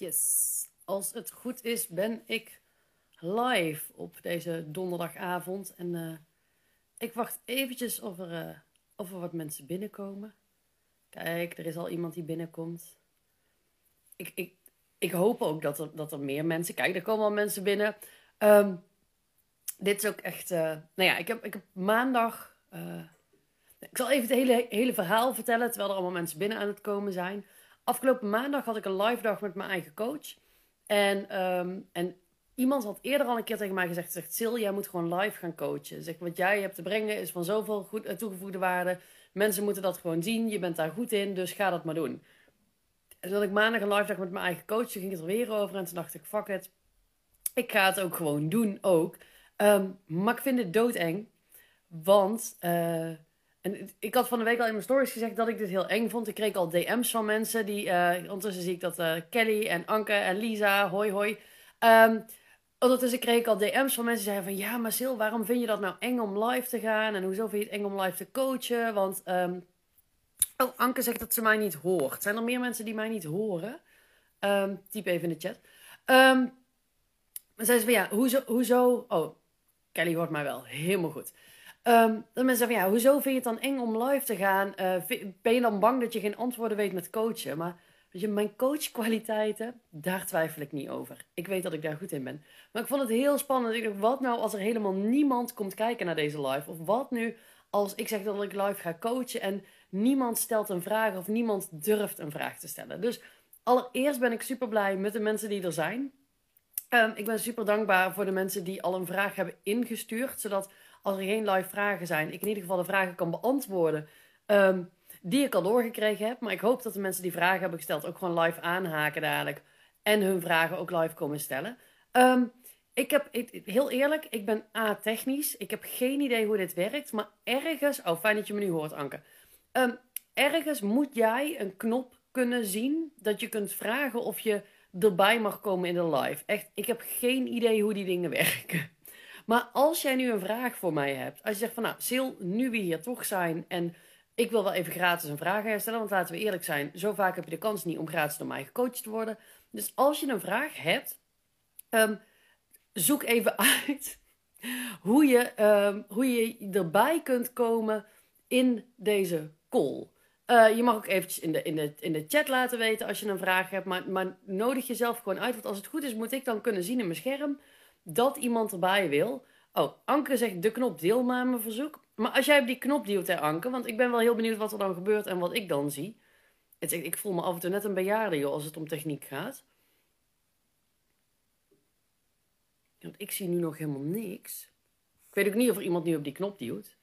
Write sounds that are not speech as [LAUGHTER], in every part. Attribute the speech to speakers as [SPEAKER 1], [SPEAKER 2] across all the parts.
[SPEAKER 1] Yes, als het goed is, ben ik live op deze donderdagavond. En uh, ik wacht eventjes of er, uh, of er wat mensen binnenkomen. Kijk, er is al iemand die binnenkomt. Ik, ik, ik hoop ook dat er, dat er meer mensen... Kijk, er komen al mensen binnen. Um, dit is ook echt... Uh, nou ja, ik heb, ik heb maandag... ik zal even het hele, hele verhaal vertellen... terwijl er allemaal mensen binnen aan het komen zijn... Afgelopen maandag had ik een live dag met mijn eigen coach. En, um, en iemand had eerder al een keer tegen mij gezegd: zegt, Sil, jij moet gewoon live gaan coachen. Zeg, wat jij hebt te brengen is van zoveel goed, uh, toegevoegde waarde. Mensen moeten dat gewoon zien. Je bent daar goed in, dus ga dat maar doen. En toen ik maandag een live dag met mijn eigen coach. Toen ging het er weer over. En toen dacht ik: fuck it. Ik ga het ook gewoon doen ook. Um, maar ik vind het doodeng. Want. Uh, en ik had van de week al in mijn stories gezegd dat ik dit heel eng vond. Ik kreeg al DM's van mensen die. Uh, ondertussen zie ik dat uh, Kelly en Anke en Lisa, hoi hoi. Um, ondertussen kreeg ik al DM's van mensen die zeiden van ja, maar Sil, waarom vind je dat nou eng om live te gaan? En hoezo vind je het eng om live te coachen? Want. Um, oh, Anke zegt dat ze mij niet hoort. Zijn er meer mensen die mij niet horen? Um, typ even in de chat. Um, zei ze van ja, hoezo, hoezo. Oh, Kelly hoort mij wel. Helemaal goed. Um, dan mensen van ja, hoezo vind je het dan eng om live te gaan? Uh, ben je dan bang dat je geen antwoorden weet met coachen? Maar weet je, mijn coachkwaliteiten, daar twijfel ik niet over. Ik weet dat ik daar goed in ben. Maar ik vond het heel spannend. Ik dacht, wat nou als er helemaal niemand komt kijken naar deze live? Of wat nu als ik zeg dat ik live ga coachen en niemand stelt een vraag of niemand durft een vraag te stellen? Dus allereerst ben ik super blij met de mensen die er zijn. Um, ik ben super dankbaar voor de mensen die al een vraag hebben ingestuurd, zodat als er geen live vragen zijn, ik in ieder geval de vragen kan beantwoorden um, die ik al doorgekregen heb. Maar ik hoop dat de mensen die vragen hebben gesteld ook gewoon live aanhaken dadelijk en hun vragen ook live komen stellen. Um, ik heb, heel eerlijk, ik ben A-technisch. Ik heb geen idee hoe dit werkt, maar ergens, oh fijn dat je me nu hoort Anke. Um, ergens moet jij een knop kunnen zien dat je kunt vragen of je erbij mag komen in de live. Echt, ik heb geen idee hoe die dingen [LAUGHS] werken. Maar als jij nu een vraag voor mij hebt, als je zegt van nou, Sil, nu we hier toch zijn en ik wil wel even gratis een vraag herstellen, want laten we eerlijk zijn, zo vaak heb je de kans niet om gratis door mij gecoacht te worden. Dus als je een vraag hebt, um, zoek even [LAUGHS] uit hoe je, um, hoe je erbij kunt komen in deze call. Uh, je mag ook eventjes in de, in, de, in de chat laten weten als je een vraag hebt, maar, maar nodig jezelf gewoon uit. Want als het goed is, moet ik dan kunnen zien in mijn scherm dat iemand erbij wil. Oh, Anke zegt de knop deel maar mijn verzoek. Maar als jij op die knop duwt, hè, Anke, want ik ben wel heel benieuwd wat er dan gebeurt en wat ik dan zie. Het, ik, ik voel me af en toe net een bejaarde, joh, als het om techniek gaat. Want ik zie nu nog helemaal niks. Ik weet ook niet of er iemand nu op die knop duwt.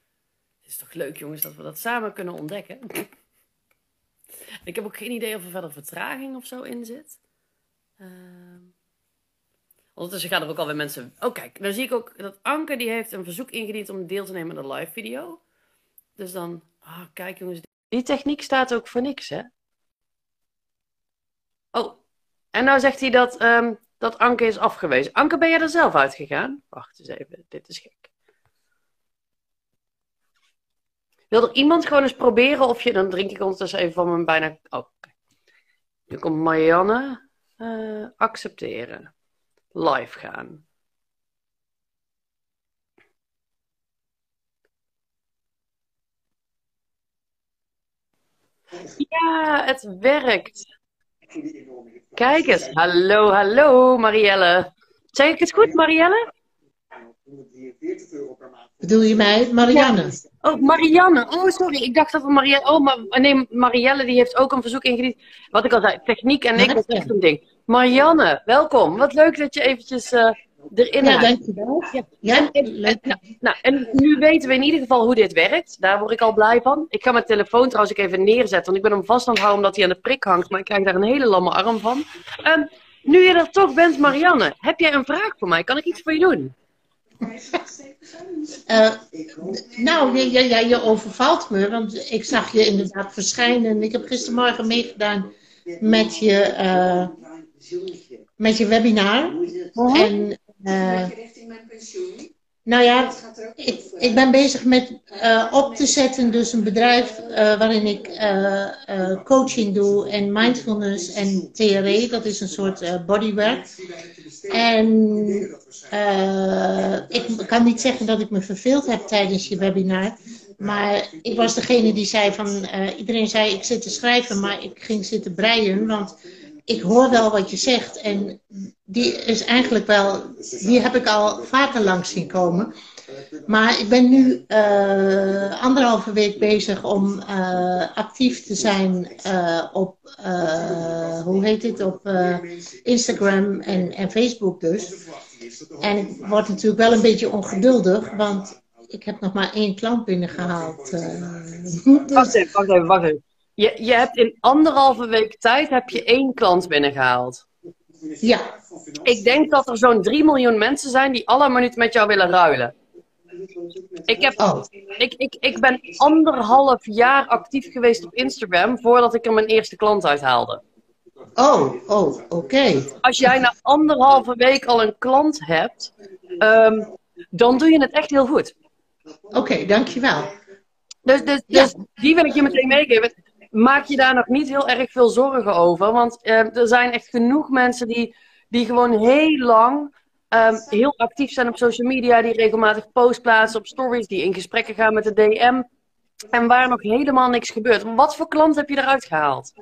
[SPEAKER 1] Het is toch leuk, jongens, dat we dat samen kunnen ontdekken. [LAUGHS] ik heb ook geen idee of er verder vertraging of zo in zit. Ehm... Ondertussen gaan er ook alweer mensen... Oh, kijk, dan zie ik ook dat Anke die heeft een verzoek ingediend om deel te nemen aan de live video. Dus dan... Ah, oh, kijk jongens. Die techniek staat ook voor niks, hè? Oh, en nou zegt hij dat, um, dat Anke is afgewezen. Anke, ben jij er zelf uitgegaan? Wacht eens even, dit is gek. Wil er iemand gewoon eens proberen of je... Dan drink ik ondertussen even van mijn bijna... Oh. Nu komt Marianne. Uh, accepteren live gaan. Ja, het werkt. Kijk eens. Hallo, hallo, Marielle. Zeg ik het goed, Marielle?
[SPEAKER 2] Bedoel je mij? Marianne.
[SPEAKER 1] Oh, Marianne. Oh, sorry. Ik dacht dat we Marielle... Oh, maar, nee, Marielle die heeft ook een verzoek ingediend. Wat ik al zei, techniek en ik, dat is echt een ding. Marianne, welkom. Wat leuk dat je eventjes uh, erin
[SPEAKER 2] Ja, dankjewel. Ja. ja
[SPEAKER 1] en, en, nou, nou, en nu weten we in ieder geval hoe dit werkt. Daar word ik al blij van. Ik ga mijn telefoon trouwens even neerzetten, want ik ben hem vast aan het houden omdat hij aan de prik hangt. Maar ik krijg daar een hele lamme arm van. Um, nu je er toch bent, Marianne, heb jij een vraag voor mij? Kan ik iets voor je doen?
[SPEAKER 2] Uh, nou, ja, je overvalt me, want ik zag je inderdaad verschijnen. Ik heb gistermorgen meegedaan met je, uh, met je webinar. En uh, Nou ja, ik, ik ben bezig met uh, op te zetten, dus een bedrijf uh, waarin ik uh, coaching doe en mindfulness en TRE, dat is een soort bodywork. En ik kan niet zeggen dat ik me verveeld heb tijdens je webinar, maar ik was degene die zei van, iedereen zei ik zit te schrijven, maar ik ging zitten breien, want ik hoor wel wat je zegt en die is eigenlijk wel, die heb ik al vaker langs zien komen. Maar ik ben nu uh, anderhalve week bezig om uh, actief te zijn uh, op, hoe heet het, op Instagram en, en Facebook dus. En ik word natuurlijk wel een beetje ongeduldig, want ik heb nog maar één klant binnengehaald.
[SPEAKER 1] Wacht even, wacht even, wacht even. Je, je hebt in anderhalve week tijd heb je één klant binnengehaald.
[SPEAKER 2] Ja.
[SPEAKER 1] Ik denk dat er zo'n 3 miljoen mensen zijn die alle minuten met jou willen ruilen. Ik, heb,
[SPEAKER 2] oh.
[SPEAKER 1] ik, ik, ik ben anderhalf jaar actief geweest op Instagram voordat ik er mijn eerste klant uithaalde.
[SPEAKER 2] Oh, oh, oké.
[SPEAKER 1] Als jij na anderhalve week al een klant hebt, um, dan doe je het echt heel goed.
[SPEAKER 2] Oké, okay, dankjewel.
[SPEAKER 1] Dus, dus, ja. dus die wil ik je meteen meegeven maak je daar nog niet heel erg veel zorgen over. Want uh, er zijn echt genoeg mensen die, die gewoon heel lang um, heel actief zijn op social media, die regelmatig posts plaatsen op stories, die in gesprekken gaan met de DM. En waar nog helemaal niks gebeurt. Wat voor klant heb je eruit gehaald?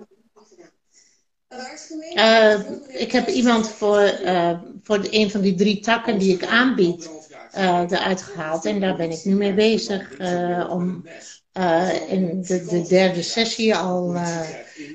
[SPEAKER 2] Uh, ik heb iemand voor, uh, voor een van die drie takken die ik aanbied eruit gehaald. En daar ben ik nu mee bezig om uh, in de, de, derde sessie al. Uh,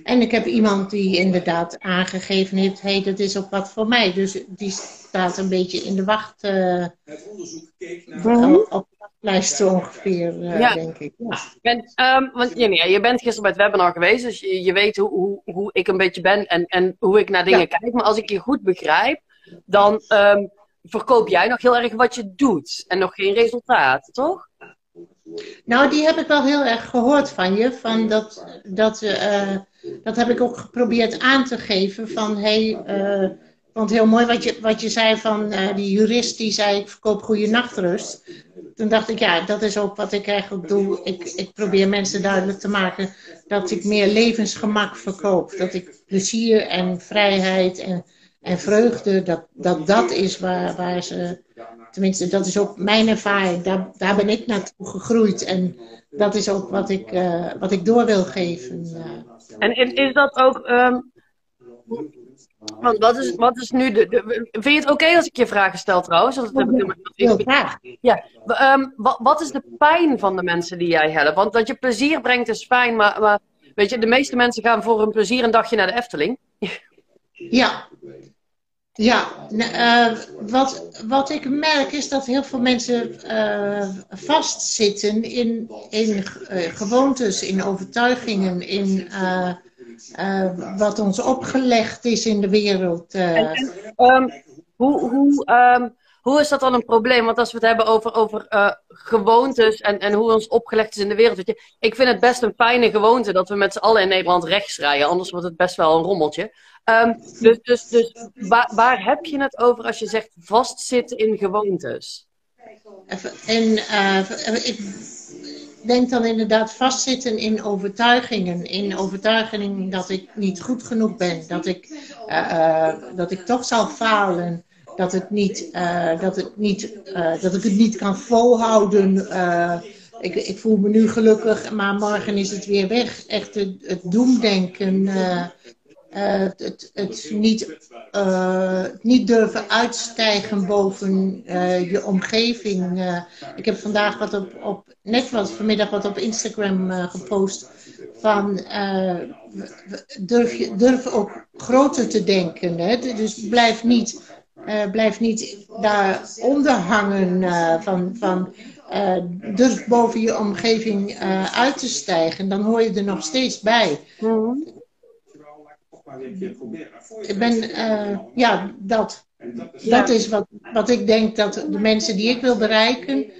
[SPEAKER 2] en ik heb iemand die inderdaad aangegeven heeft: hey, dat is ook wat voor mij. Dus die staat een beetje in de wacht. Uh, het onderzoek keek naar. Op lijst ongeveer, ja. denk ik. Ja.
[SPEAKER 1] Ben, um, want ja, je bent gisteren bij het webinar geweest, dus je, je weet hoe, hoe, hoe, ik een beetje ben en, en hoe ik naar dingen ja. kijk. Maar als ik je goed begrijp, dan um, verkoop jij nog heel erg wat je doet en nog geen resultaat, toch?
[SPEAKER 2] Nou, die heb ik wel heel erg gehoord van je. Van dat, dat, uh, dat heb ik ook geprobeerd aan te geven. Van hey, uh, vond het heel mooi wat je, wat je zei van uh, die jurist die zei: Ik verkoop goede nachtrust. Toen dacht ik, ja, dat is ook wat ik eigenlijk doe. Ik, ik probeer mensen duidelijk te maken dat ik meer levensgemak verkoop. Dat ik plezier en vrijheid en, en vreugde, dat, dat dat is waar, waar ze tenminste, dat is ook mijn ervaring. Daar, daar ben ik naartoe gegroeid. En dat is ook wat ik, uh, wat ik door wil geven.
[SPEAKER 1] En is dat ook. Um, want wat is, wat is nu de. de vind je het oké okay als ik je vragen stel trouwens? Dat heb ik
[SPEAKER 2] heel graag.
[SPEAKER 1] Ja. Um, wat, wat is de pijn van de mensen die jij helpt? Want dat je plezier brengt is fijn, maar, maar weet je, de meeste mensen gaan voor hun plezier een dagje naar de Efteling.
[SPEAKER 2] Ja, ja, uh, wat, wat ik merk is dat heel veel mensen uh, vastzitten in, in uh, gewoontes, in overtuigingen, in wat ons opgelegd is in de wereld. En,
[SPEAKER 1] um, hoe, hoe, um, hoe is dat dan een probleem? Want als we het hebben over, over gewoontes en, en hoe ons opgelegd is in de wereld. Weet je, ik vind het best een fijne gewoonte dat we met z'n allen in Nederland rechts rijden, anders wordt het best wel een rommeltje. Um, dus dus, dus waar, waar, heb je het over als je zegt vastzitten in gewoontes?
[SPEAKER 2] En uh, ik denk dan inderdaad vastzitten in overtuigingen. In overtuigingen dat ik niet goed genoeg ben. Dat ik, uh, dat ik toch zal falen. Dat, het niet, dat, het niet, dat ik het niet kan volhouden. Ik, ik, voel me nu gelukkig, maar morgen is het weer weg. Echt het, het doemdenken. Uh, het, het, niet, uh, niet durven uitstijgen boven uh, je omgeving. ik heb vandaag wat op, op, net wat vanmiddag wat op Instagram gepost. Van durf, je, durf ook groter te denken. Hè? Dus blijf niet, blijf niet daaronder hangen van. van durf boven je omgeving uit te stijgen. Dan hoor je er nog steeds bij. Mm ik ben, uh, ja, dat. Dat is wat, wat ik denk dat de mensen die ik wil bereiken,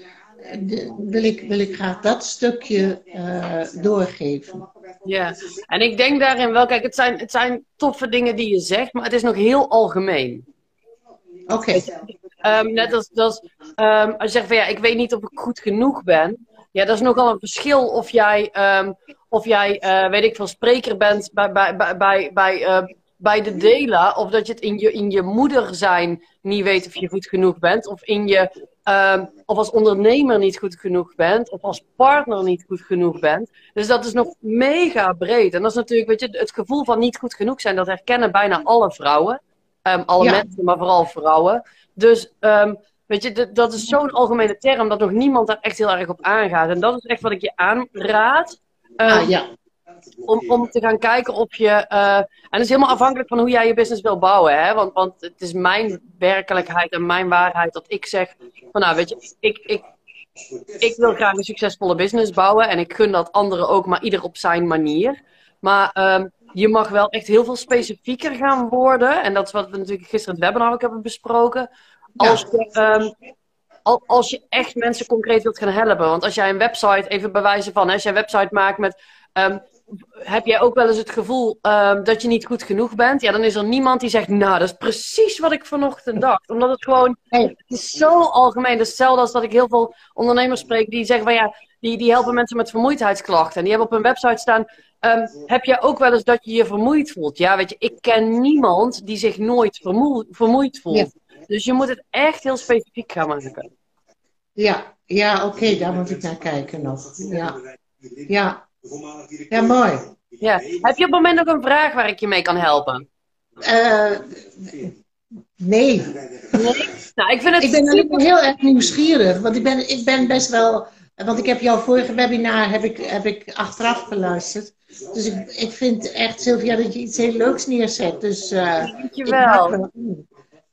[SPEAKER 2] de, wil, ik, wil ik graag dat stukje uh, doorgeven.
[SPEAKER 1] Ja, en ik denk daarin wel, kijk, het zijn, het zijn toffe dingen die je zegt, maar het is nog heel algemeen.
[SPEAKER 2] Oké. Okay.
[SPEAKER 1] Ehm, net als, als, ehm, als je zegt van ja, ik weet niet of ik goed genoeg ben. Ja, dat is nogal een verschil of jij, ehm, of jij uh, weet ik veel, spreker bent bij, bij, bij, bij, bij, uh, bij de delen. Of dat je het in je, in je moeder zijn niet weet of je goed genoeg bent. Of, in je, um, of als ondernemer niet goed genoeg bent. Of als partner niet goed genoeg bent. Dus dat is nog mega breed. En dat is natuurlijk, weet je, het gevoel van niet goed genoeg zijn. Dat herkennen bijna alle vrouwen. Um, alle ja. mensen, maar vooral vrouwen. Dus um, weet je, dat is zo'n algemene term dat nog niemand daar echt heel erg op aangaat. En dat is echt wat ik je aanraad.
[SPEAKER 2] ah, ja.
[SPEAKER 1] Om, om te gaan kijken of je. Uh, en het is helemaal afhankelijk van hoe jij je business wil bouwen. Hè? Want, want het is mijn werkelijkheid en mijn waarheid dat ik zeg: van nou, weet je, ik, ik, ik wil graag een succesvolle business bouwen. En ik gun dat anderen ook, maar ieder op zijn manier. Maar um, je mag wel echt heel veel specifieker gaan worden. En dat is wat we natuurlijk gisteren in het webinar ook hebben besproken. Als je, um, als je echt mensen concreet wilt gaan helpen. Want als jij een website, even bewijzen van, hè, als jij een website maakt met. Um, heb jij ook wel eens het gevoel um, dat je niet goed genoeg bent? Ja, dan is er niemand die zegt, nou, dat is precies wat ik vanochtend dacht. Omdat het gewoon, het is zo algemeen. Dat is hetzelfde als dat ik heel veel ondernemers spreek die zeggen van ja, die, die helpen mensen met vermoeidheidsklachten. En die hebben op hun website staan, um, heb jij ook wel eens dat je je vermoeid voelt? Ja, weet je, ik ken niemand die zich nooit vermoe vermoeid voelt. Ja. Dus je moet het echt heel specifiek gaan maken.
[SPEAKER 2] Ja, ja oké, okay, daar moet ik naar kijken nog. Ja, ja. ja mooi.
[SPEAKER 1] Ja. Heb je op het moment nog een vraag waar ik je mee kan helpen?
[SPEAKER 2] Uh, nee.
[SPEAKER 1] nee. Nou, ik, vind het
[SPEAKER 2] ik ben super... heel erg nieuwsgierig, want ik ben, ik ben best wel... Want ik heb jouw vorige webinar heb ik, heb ik achteraf geluisterd. Dus ik, ik vind echt, Sylvia, dat je iets heel leuks neerzet. Dus, uh,
[SPEAKER 1] Dankjewel.
[SPEAKER 2] Ik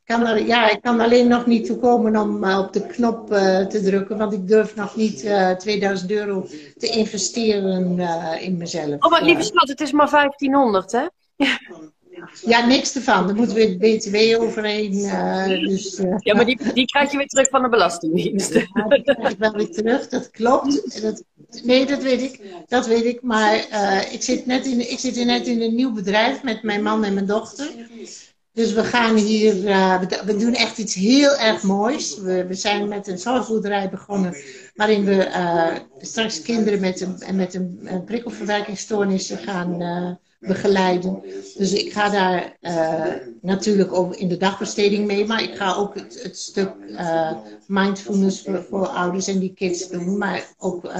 [SPEAKER 2] kan er, ja, ik kan alleen nog niet toekomen om uh, op de knop uh, te drukken, want ik durf nog niet uh, 2000 euro te investeren in mezelf.
[SPEAKER 1] Oh, maar lieve schat, het is maar 1500, hè?
[SPEAKER 2] Ja, niks ervan. Moeten we het BTW overheen. dus,
[SPEAKER 1] ja, maar die, die krijg je weer terug van de Belastingdienst. Ja,
[SPEAKER 2] die krijg ik wel weer terug, dat klopt. Dat, nee, dat weet ik. Dat weet ik. Maar ik, zit net in, ik zit net in een nieuw bedrijf met mijn man en mijn dochter. Dus we gaan hier, uh, we, doen echt iets heel erg moois. We, we zijn met een zorgboerderij begonnen, waarin we uh, straks kinderen met een, met een, prikkelverwerkingsstoornissen gaan uh, begeleiden. Dus ik ga daar natuurlijk ook in de dagbesteding mee, maar ik ga ook het, het stuk mindfulness voor, voor, ouders en die kids doen, maar ook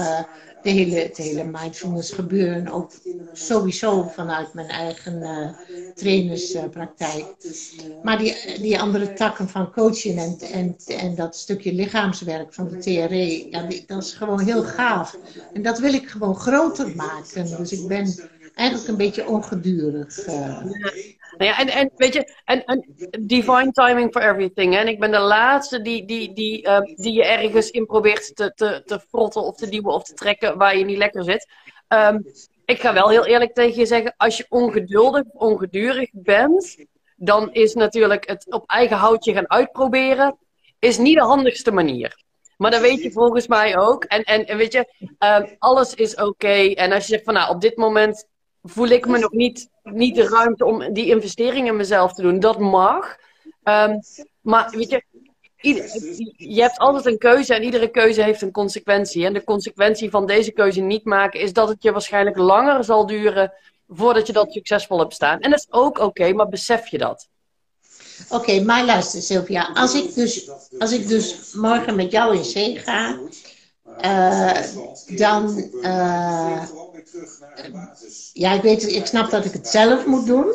[SPEAKER 2] de hele, het hele mindfulness gebeuren. Ook sowieso vanuit mijn eigen uh, trainerspraktijk. Maar die, die andere takken van coaching en, en, en dat stukje lichaamswerk van de TRE, ja, dat is gewoon heel gaaf. En dat wil ik gewoon groter maken. Dus ik ben eigenlijk een beetje ongedurig. Uh.
[SPEAKER 1] Nou ja, en, en weet je, en, en divine timing for everything. En ik ben de laatste die, die, die, uh, die je ergens in probeert te, te, te frotten of te duwen of te trekken waar je niet lekker zit. Um, ik ga wel heel eerlijk tegen je zeggen, als je ongeduldig, ongedurig bent, dan is natuurlijk het op eigen houtje gaan uitproberen, is niet de handigste manier. Maar dat weet je volgens mij ook. En, en, en weet je, um, alles is oké. En als je zegt van nou, op dit moment voel ik me nog niet, niet de ruimte om die investering in mezelf te doen. Dat mag. Um, maar weet je, je hebt altijd een keuze en iedere keuze heeft een consequentie. En de consequentie van deze keuze niet maken is dat het je waarschijnlijk langer zal duren voordat je dat succesvol hebt staan. En dat is ook oké, okay, maar besef je dat?
[SPEAKER 2] Oké, okay, maar luister Sylvia, als ik, dus, als ik dus morgen met jou in zee ga, uh, dan. Uh, ja, ik weet, ik snap dat ik het zelf moet doen.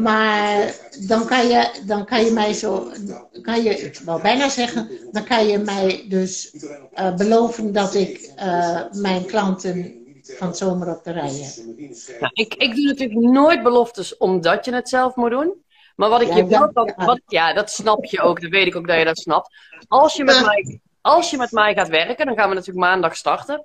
[SPEAKER 2] Maar dan kan je, dan kan je mij zo, kan je, ik wou bijna zeggen, dan kan je mij dus uh, beloven dat ik uh, mijn klanten van zomer op de rij heb.
[SPEAKER 1] Nou, ik, ik doe natuurlijk nooit beloftes omdat je het zelf moet doen. Maar wat ik ja, je wel, wat, ja, dat snap je ook, dat weet ik ook dat je dat snapt. Als je met mij als je met mij gaat werken, dan gaan we natuurlijk maandag starten.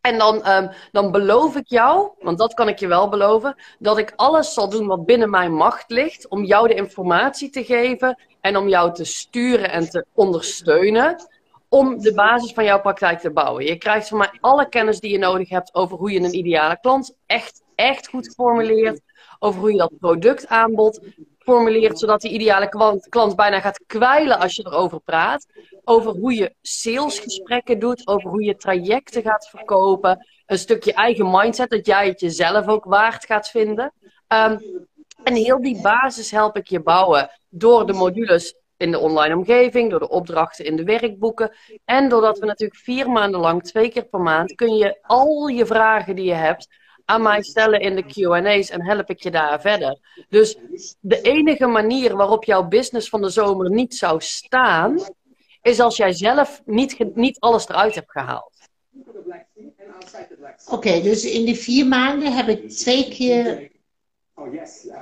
[SPEAKER 1] En dan, um, dan beloof ik jou, want dat kan ik je wel beloven, dat ik alles zal doen wat binnen mijn macht ligt om jou de informatie te geven en om jou te sturen en te ondersteunen om de basis van jouw praktijk te bouwen. Je krijgt van mij alle kennis die je nodig hebt over hoe je een ideale klant echt, echt goed formuleert, over hoe je dat product aanbod formuleert, zodat die ideale klant, klant bijna gaat kwijlen als je erover praat. Over hoe je salesgesprekken doet, over hoe je trajecten gaat verkopen. Een stukje eigen mindset, dat jij het jezelf ook waard gaat vinden. Ehm, en heel die basis help ik je bouwen door de modules in de online omgeving, door de opdrachten in de werkboeken. En doordat we natuurlijk vier maanden lang, twee keer per maand, kun je al je vragen die je hebt aan mij stellen in de QA's en help ik je daar verder. Dus de enige manier waarop jouw business van de zomer niet zou staan, is als jij zelf niet, niet alles eruit hebt gehaald.
[SPEAKER 2] Oké, dus in die vier maanden heb ik twee keer.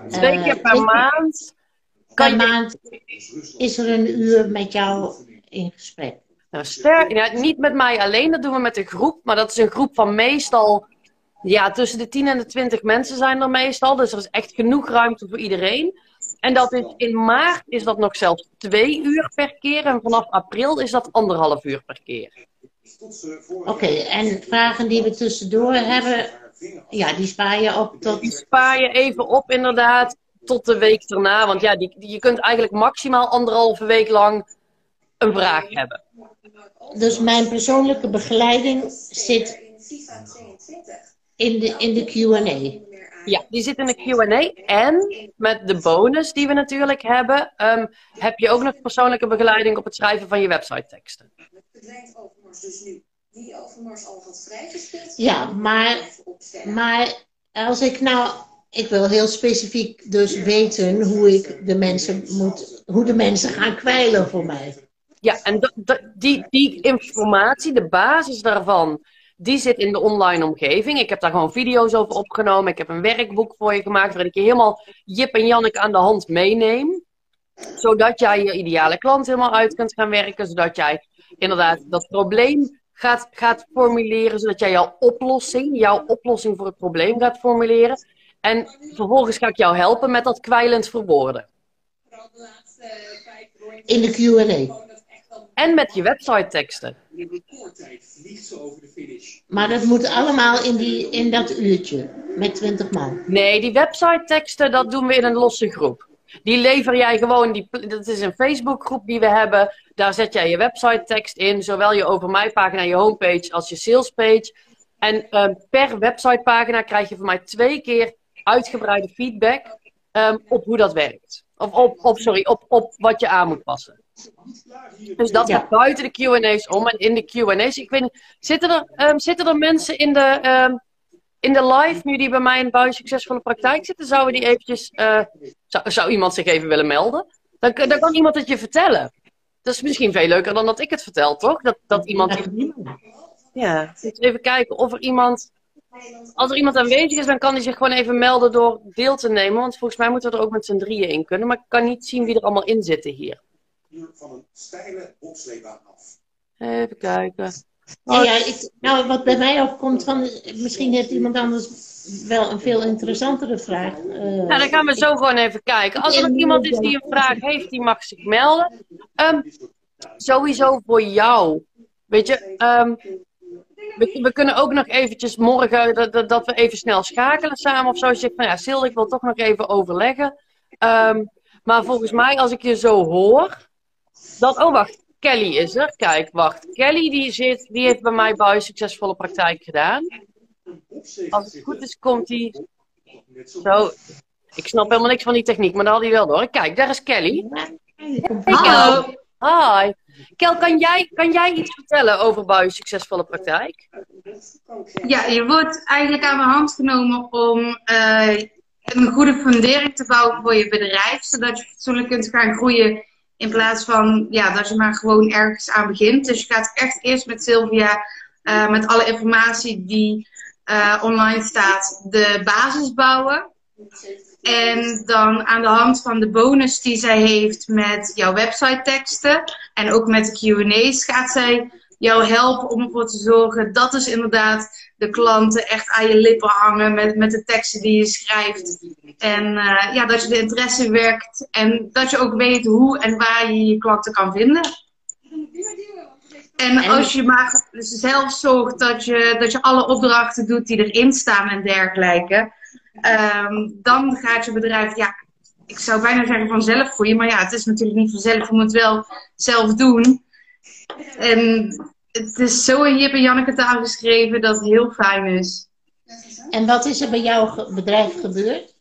[SPEAKER 1] Twee keer per maand.
[SPEAKER 2] Per je... maand is er een uur met jou in gesprek.
[SPEAKER 1] Nou, sterk, ja, niet met mij alleen, dat doen we met een groep. Maar dat is een groep van meestal ja, tussen de 10 en de 20 mensen zijn er meestal. Dus er is echt genoeg ruimte voor iedereen. En dat is, in maart is dat nog zelfs twee uur per keer. En vanaf april is dat anderhalf uur per keer.
[SPEAKER 2] Oké, en vragen die we tussendoor hebben, ja, die spaar je op tot...
[SPEAKER 1] Die spaar je even op, inderdaad, tot de week erna. Want ja, die, je kunt eigenlijk maximaal anderhalve week lang een vraag hebben.
[SPEAKER 2] Dus mijn persoonlijke begeleiding zit in de, in de QA.
[SPEAKER 1] Ja, die zit in de QA. En met de bonus die we natuurlijk hebben, um, heb je ook nog persoonlijke begeleiding op het schrijven van je website teksten. Verdwijnt Overmars dus nu
[SPEAKER 2] die Overmars al had vrijgespeeld? Ja, maar, maar als ik nou. Ik wil heel specifiek dus weten hoe ik de mensen moet, hoe de mensen gaan kwijlen voor mij.
[SPEAKER 1] Ja, en die, die informatie, de basis daarvan, die zit in de online omgeving. Ik heb daar gewoon video's over opgenomen. Ik heb een werkboek voor je gemaakt waarin ik je helemaal Jip en Janneke aan de hand meeneem. Zodat jij je ideale klant helemaal uit kunt gaan werken. Zodat jij inderdaad dat probleem gaat, gaat formuleren. Zodat jij jouw oplossing, jouw oplossing voor het probleem gaat formuleren. En vervolgens ga ik jou helpen met dat kwijlend verwoorden.
[SPEAKER 2] In de Q&A.
[SPEAKER 1] En met je website teksten.
[SPEAKER 2] Maar dat moet allemaal in, die, in dat uurtje met 20 man.
[SPEAKER 1] Nee, die website teksten, dat doen we in een losse groep. Die lever jij gewoon, die, dat is een Facebookgroep die we hebben. Daar zet jij je website tekst in, zowel je over mij pagina, je homepage als je salespage. En um, per websitepagina krijg je van mij twee keer uitgebreide feedback um, op hoe dat werkt. Of op, op, sorry, op, op wat je aan moet passen. Dus dat gaat buiten de QA's om. En in de QA's, ik weet niet, zitten er, um, zitten er mensen in de, um, in de live nu die bij mij in Buis Succesvolle Praktijk zitten? Zouden die eventjes, uh, zou, zou iemand zich even willen melden? Dan, dan kan iemand het je vertellen. Dat is misschien veel leuker dan dat ik het vertel, toch? Dat, dat iemand. Ja, even kijken of er iemand. Als er iemand aanwezig is, dan kan hij zich gewoon even melden door deel te nemen. Want volgens mij moeten we er ook met z'n drieën in kunnen. Maar ik kan niet zien wie er allemaal in zitten hier van een steile bobsleebaan af. Even kijken.
[SPEAKER 2] Oh. Ja, ik, nou, wat bij mij opkomt van, misschien heeft iemand anders wel een veel interessantere vraag. Uh,
[SPEAKER 1] ja, dan gaan we zo gewoon even kijken. Als er iemand is die een vraag heeft, die mag zich melden. Um, sowieso voor jou. Weet je, um, we, we, kunnen ook nog eventjes morgen, dat, dat, we even snel schakelen samen of zo. Als je zegt van ja, Sil, ik wil toch nog even overleggen. Um, maar volgens mij, als ik je zo hoor, dat, oh, wacht. Kelly is er. Kijk, wacht. Kelly die zit, die heeft bij mij bij succesvolle praktijk gedaan. Als het goed is, komt hij. Zo. Ik snap helemaal niks van die techniek, maar dat had hij wel door. Kijk, daar is Kelly.
[SPEAKER 3] Hallo.
[SPEAKER 1] Hi. Kel, kan jij, kan jij iets vertellen over bij succesvolle praktijk?
[SPEAKER 3] Ja, je wordt eigenlijk aan de hand genomen om uh, een goede fundering te bouwen voor je bedrijf, zodat je fatsoenlijk kunt gaan groeien in plaats van ja, dat je maar gewoon ergens aan begint. Dus je gaat echt eerst met Sylvia, uh, met alle informatie die uh, online staat, de basis bouwen. En dan aan de hand van de bonus die zij heeft met jouw website teksten en ook met de QA's gaat zij jou helpen om ervoor te zorgen dat dus inderdaad de klanten echt aan je lippen hangen met, met de teksten die je schrijft. En uh, ja, dat je de interesse werkt en dat je ook weet hoe en waar je je klanten kan vinden. En als je maar zelf zorgt dat je, dat je alle opdrachten doet die erin staan en dergelijke, um, dan gaat je bedrijf ja, ik zou bijna zeggen vanzelf groeien. Maar ja, het is natuurlijk niet vanzelf. Je moet het wel zelf doen. En het is zo in Jip en Janneke taal geschreven dat het heel fijn is.
[SPEAKER 2] En wat is er bij jouw bedrijf gebeurd?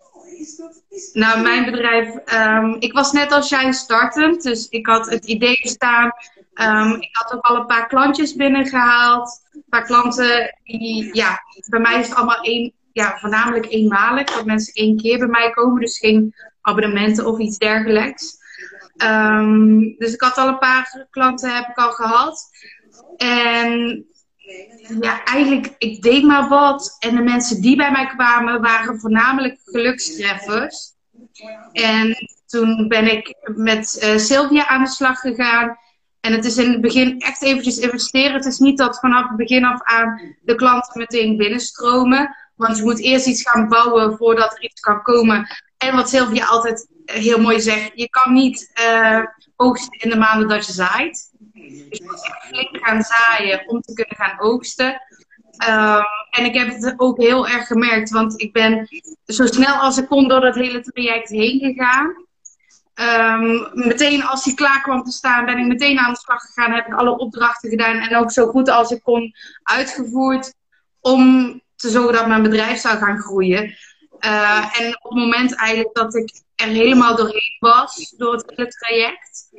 [SPEAKER 3] Nou, mijn bedrijf, um, ik was net als jij startend, dus ik had het idee staan. Um, ik had ook al een paar klantjes binnengehaald. Een paar klanten die, ja, bij mij is het allemaal één, ja, voornamelijk eenmalig. Dat mensen één keer bij mij komen, dus geen abonnementen of iets dergelijks. Um, dus ik had al een paar klanten heb ik al gehad. En ja, eigenlijk, ik deed maar wat. En de mensen die bij mij kwamen, waren voornamelijk gelukstreffers. En toen ben ik met uh, Sylvia aan de slag gegaan. En het is in het begin echt eventjes investeren. Het is niet dat vanaf het begin af aan de klanten meteen binnenstromen. Want je moet eerst iets gaan bouwen voordat er iets kan komen. En wat Sylvia altijd heel mooi zegt, je kan niet uh, oogsten in de maanden dat je zaait. Echt flink gaan zaaien om te kunnen gaan oogsten. Um, en ik heb het ook heel erg gemerkt, want ik ben zo snel als ik kon door dat hele traject heen gegaan. Um, meteen als hij klaar kwam te staan, ben ik meteen aan de slag gegaan. Heb ik alle opdrachten gedaan en ook zo goed als ik kon uitgevoerd. Om te zorgen dat mijn bedrijf zou gaan groeien. Uh, en op het moment eigenlijk dat ik er helemaal doorheen was, door het hele traject,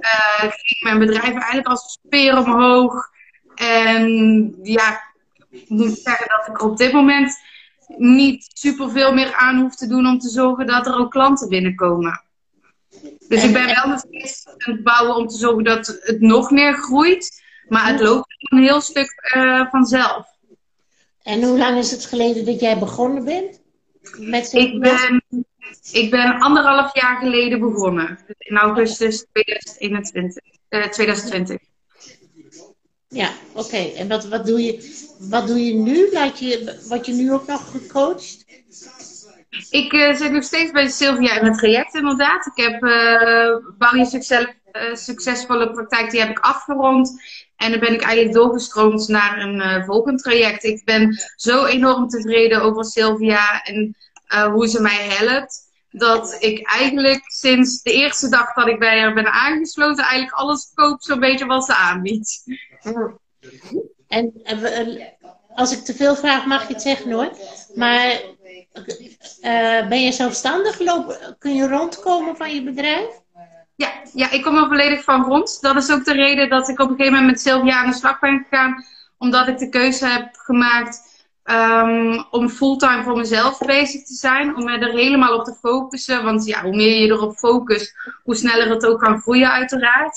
[SPEAKER 3] uh, ging mijn bedrijf eigenlijk als speer omhoog. En ja, ik moet zeggen dat ik op dit moment niet superveel meer aan hoef te doen om te zorgen dat er ook klanten binnenkomen. Dus ik ben wel nog steeds aan het bouwen om te zorgen dat het nog meer groeit. Maar het loopt een heel stuk uh, vanzelf.
[SPEAKER 2] En hoe lang is het geleden dat jij begonnen bent?
[SPEAKER 3] Met ik, ben, ik ben anderhalf jaar geleden begonnen. In augustus 2021, uh, 2020.
[SPEAKER 2] Ja, oké. Okay. En wat, wat, doe je, wat doe je nu? Laat je, wat je nu ook nog gecoacht?
[SPEAKER 3] Ik uh, zit nog steeds bij Sylvia in het traject, inderdaad. Ik heb uh, Bouw je succes, uh, succesvolle praktijk, die heb ik afgerond. En dan ben ik eigenlijk doorgestroomd naar een volgend traject. Ik ben zo enorm tevreden over Sylvia en hoe ze mij helpt. Dat ik eigenlijk sinds de eerste dag dat ik bij haar ben aangesloten, eigenlijk alles koop zo'n beetje wat ze aanbiedt.
[SPEAKER 2] En als ik te veel vraag, mag je het zeggen hoor. Maar uh, ben je zelfstandig? Loop, kun je rondkomen van je bedrijf?
[SPEAKER 3] Ja, ja, ik kom er volledig van rond. Dat is ook de reden dat ik op een gegeven moment met Sylvia aan de slag ben gegaan. Omdat ik de keuze heb gemaakt um, om fulltime voor mezelf bezig te zijn. Om me er helemaal op te focussen. Want ja, hoe meer je erop focust, hoe sneller het ook kan groeien uiteraard.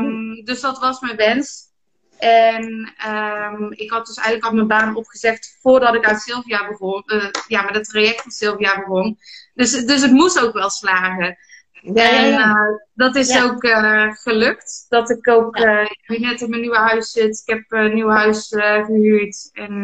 [SPEAKER 3] Um, dus dat was mijn wens. En um, ik had dus eigenlijk al mijn baan opgezegd voordat ik aan Sylvia begon. Uh, ja, met het traject van Sylvia begon. Dus, dus het moest ook wel slagen. Ja, en ja, uh, dat is ook uh, gelukt. Dat ik ook nu net in mijn nieuwe huis zit. Ik heb een nieuw huis gehuurd. En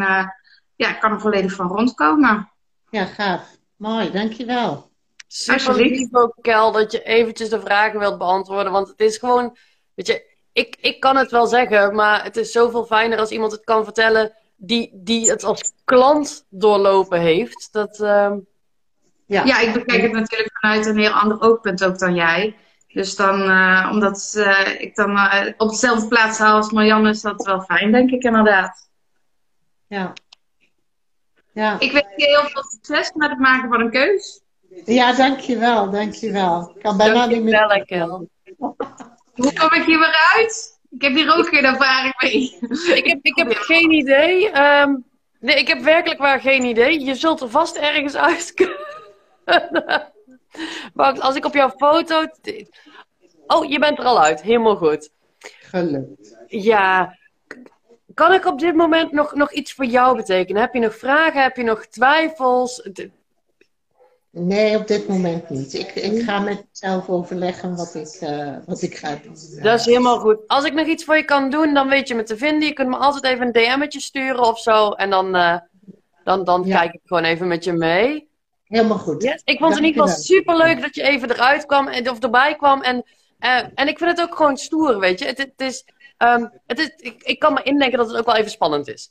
[SPEAKER 3] ja, ik kan er volledig van rondkomen.
[SPEAKER 2] Ja, gaaf. Mooi, dankjewel.
[SPEAKER 1] Super lief ook, Kel, dat je eventjes de vragen wilt beantwoorden. Want het is gewoon, weet je, ik, ik kan het wel zeggen, maar het is zoveel fijner als iemand het kan vertellen die, die het als klant doorlopen heeft. Dat, uh...
[SPEAKER 3] ja. ja, ik bekijk het natuurlijk vanuit een heel ander oogpunt ook dan jij. Dus dan, uh, omdat uh, ik dan uh, op dezelfde plaats haal als Marianne, is dat wel fijn, denk ik inderdaad.
[SPEAKER 2] Ja. ja.
[SPEAKER 3] Ik wens je heel veel succes met het maken van een keus.
[SPEAKER 2] Ja, dankjewel, dankjewel. Ik kan bijna niet meer...
[SPEAKER 1] Dankjewel, [LAUGHS]
[SPEAKER 3] hoe kom ik hier weer uit? Ik heb hier ook geen ervaring mee.
[SPEAKER 1] ik, heb, ik heb geen idee. Um, nee, ik heb werkelijk waar geen idee. Je zult er vast ergens uit kunnen. [LAUGHS] Wacht, als ik op jouw foto... Oh, je bent er al uit. Helemaal goed.
[SPEAKER 2] Gelukt.
[SPEAKER 1] Ja. Kan ik op dit moment nog, nog iets voor jou betekenen? Heb je nog vragen? Heb je nog twijfels?
[SPEAKER 2] Nee, op dit moment niet. Ik, ik ga met mezelf overleggen wat ik, uh, wat ik ga doen.
[SPEAKER 1] Dat is helemaal goed. Als ik nog iets voor je kan doen, dan weet je me te vinden. Je kunt me altijd even een DM'tje sturen of zo. En dan, uh, dan, dan ja. kijk ik gewoon even met je mee.
[SPEAKER 2] Helemaal goed.
[SPEAKER 1] Yes. Ik vond het in ieder geval super leuk dat je even eruit kwam en, of erbij kwam. En, uh, en ik vind het ook gewoon stoer, weet je. Het, het is, um, het is, ik, ik kan me indenken dat het ook wel even spannend is.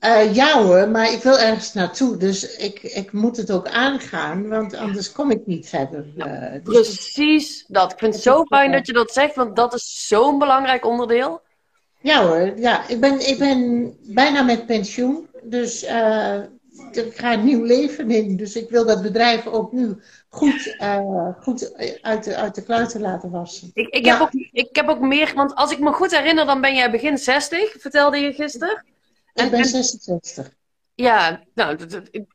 [SPEAKER 2] Uh, ja hoor, maar ik wil ergens naartoe. Dus ik, ik moet het ook aangaan, want anders kom ik niet verder.
[SPEAKER 1] Uh, dus precies dat. Ik vind het zo fijn dat je dat zegt, want dat is zo'n belangrijk onderdeel.
[SPEAKER 2] Ja hoor, ja. Ik ben, ik ben bijna met pensioen. Dus ik ga een nieuw leven in. Dus ik wil dat bedrijf ook nu goed, uh, goed uit, de, uit de kluiten laten wassen.
[SPEAKER 1] Ik, ik, heb ook, ik heb ook meer, want als ik me goed herinner, dan ben jij begin 60, vertelde je gisteren.
[SPEAKER 2] Ik ben 66.
[SPEAKER 1] Ja, nou,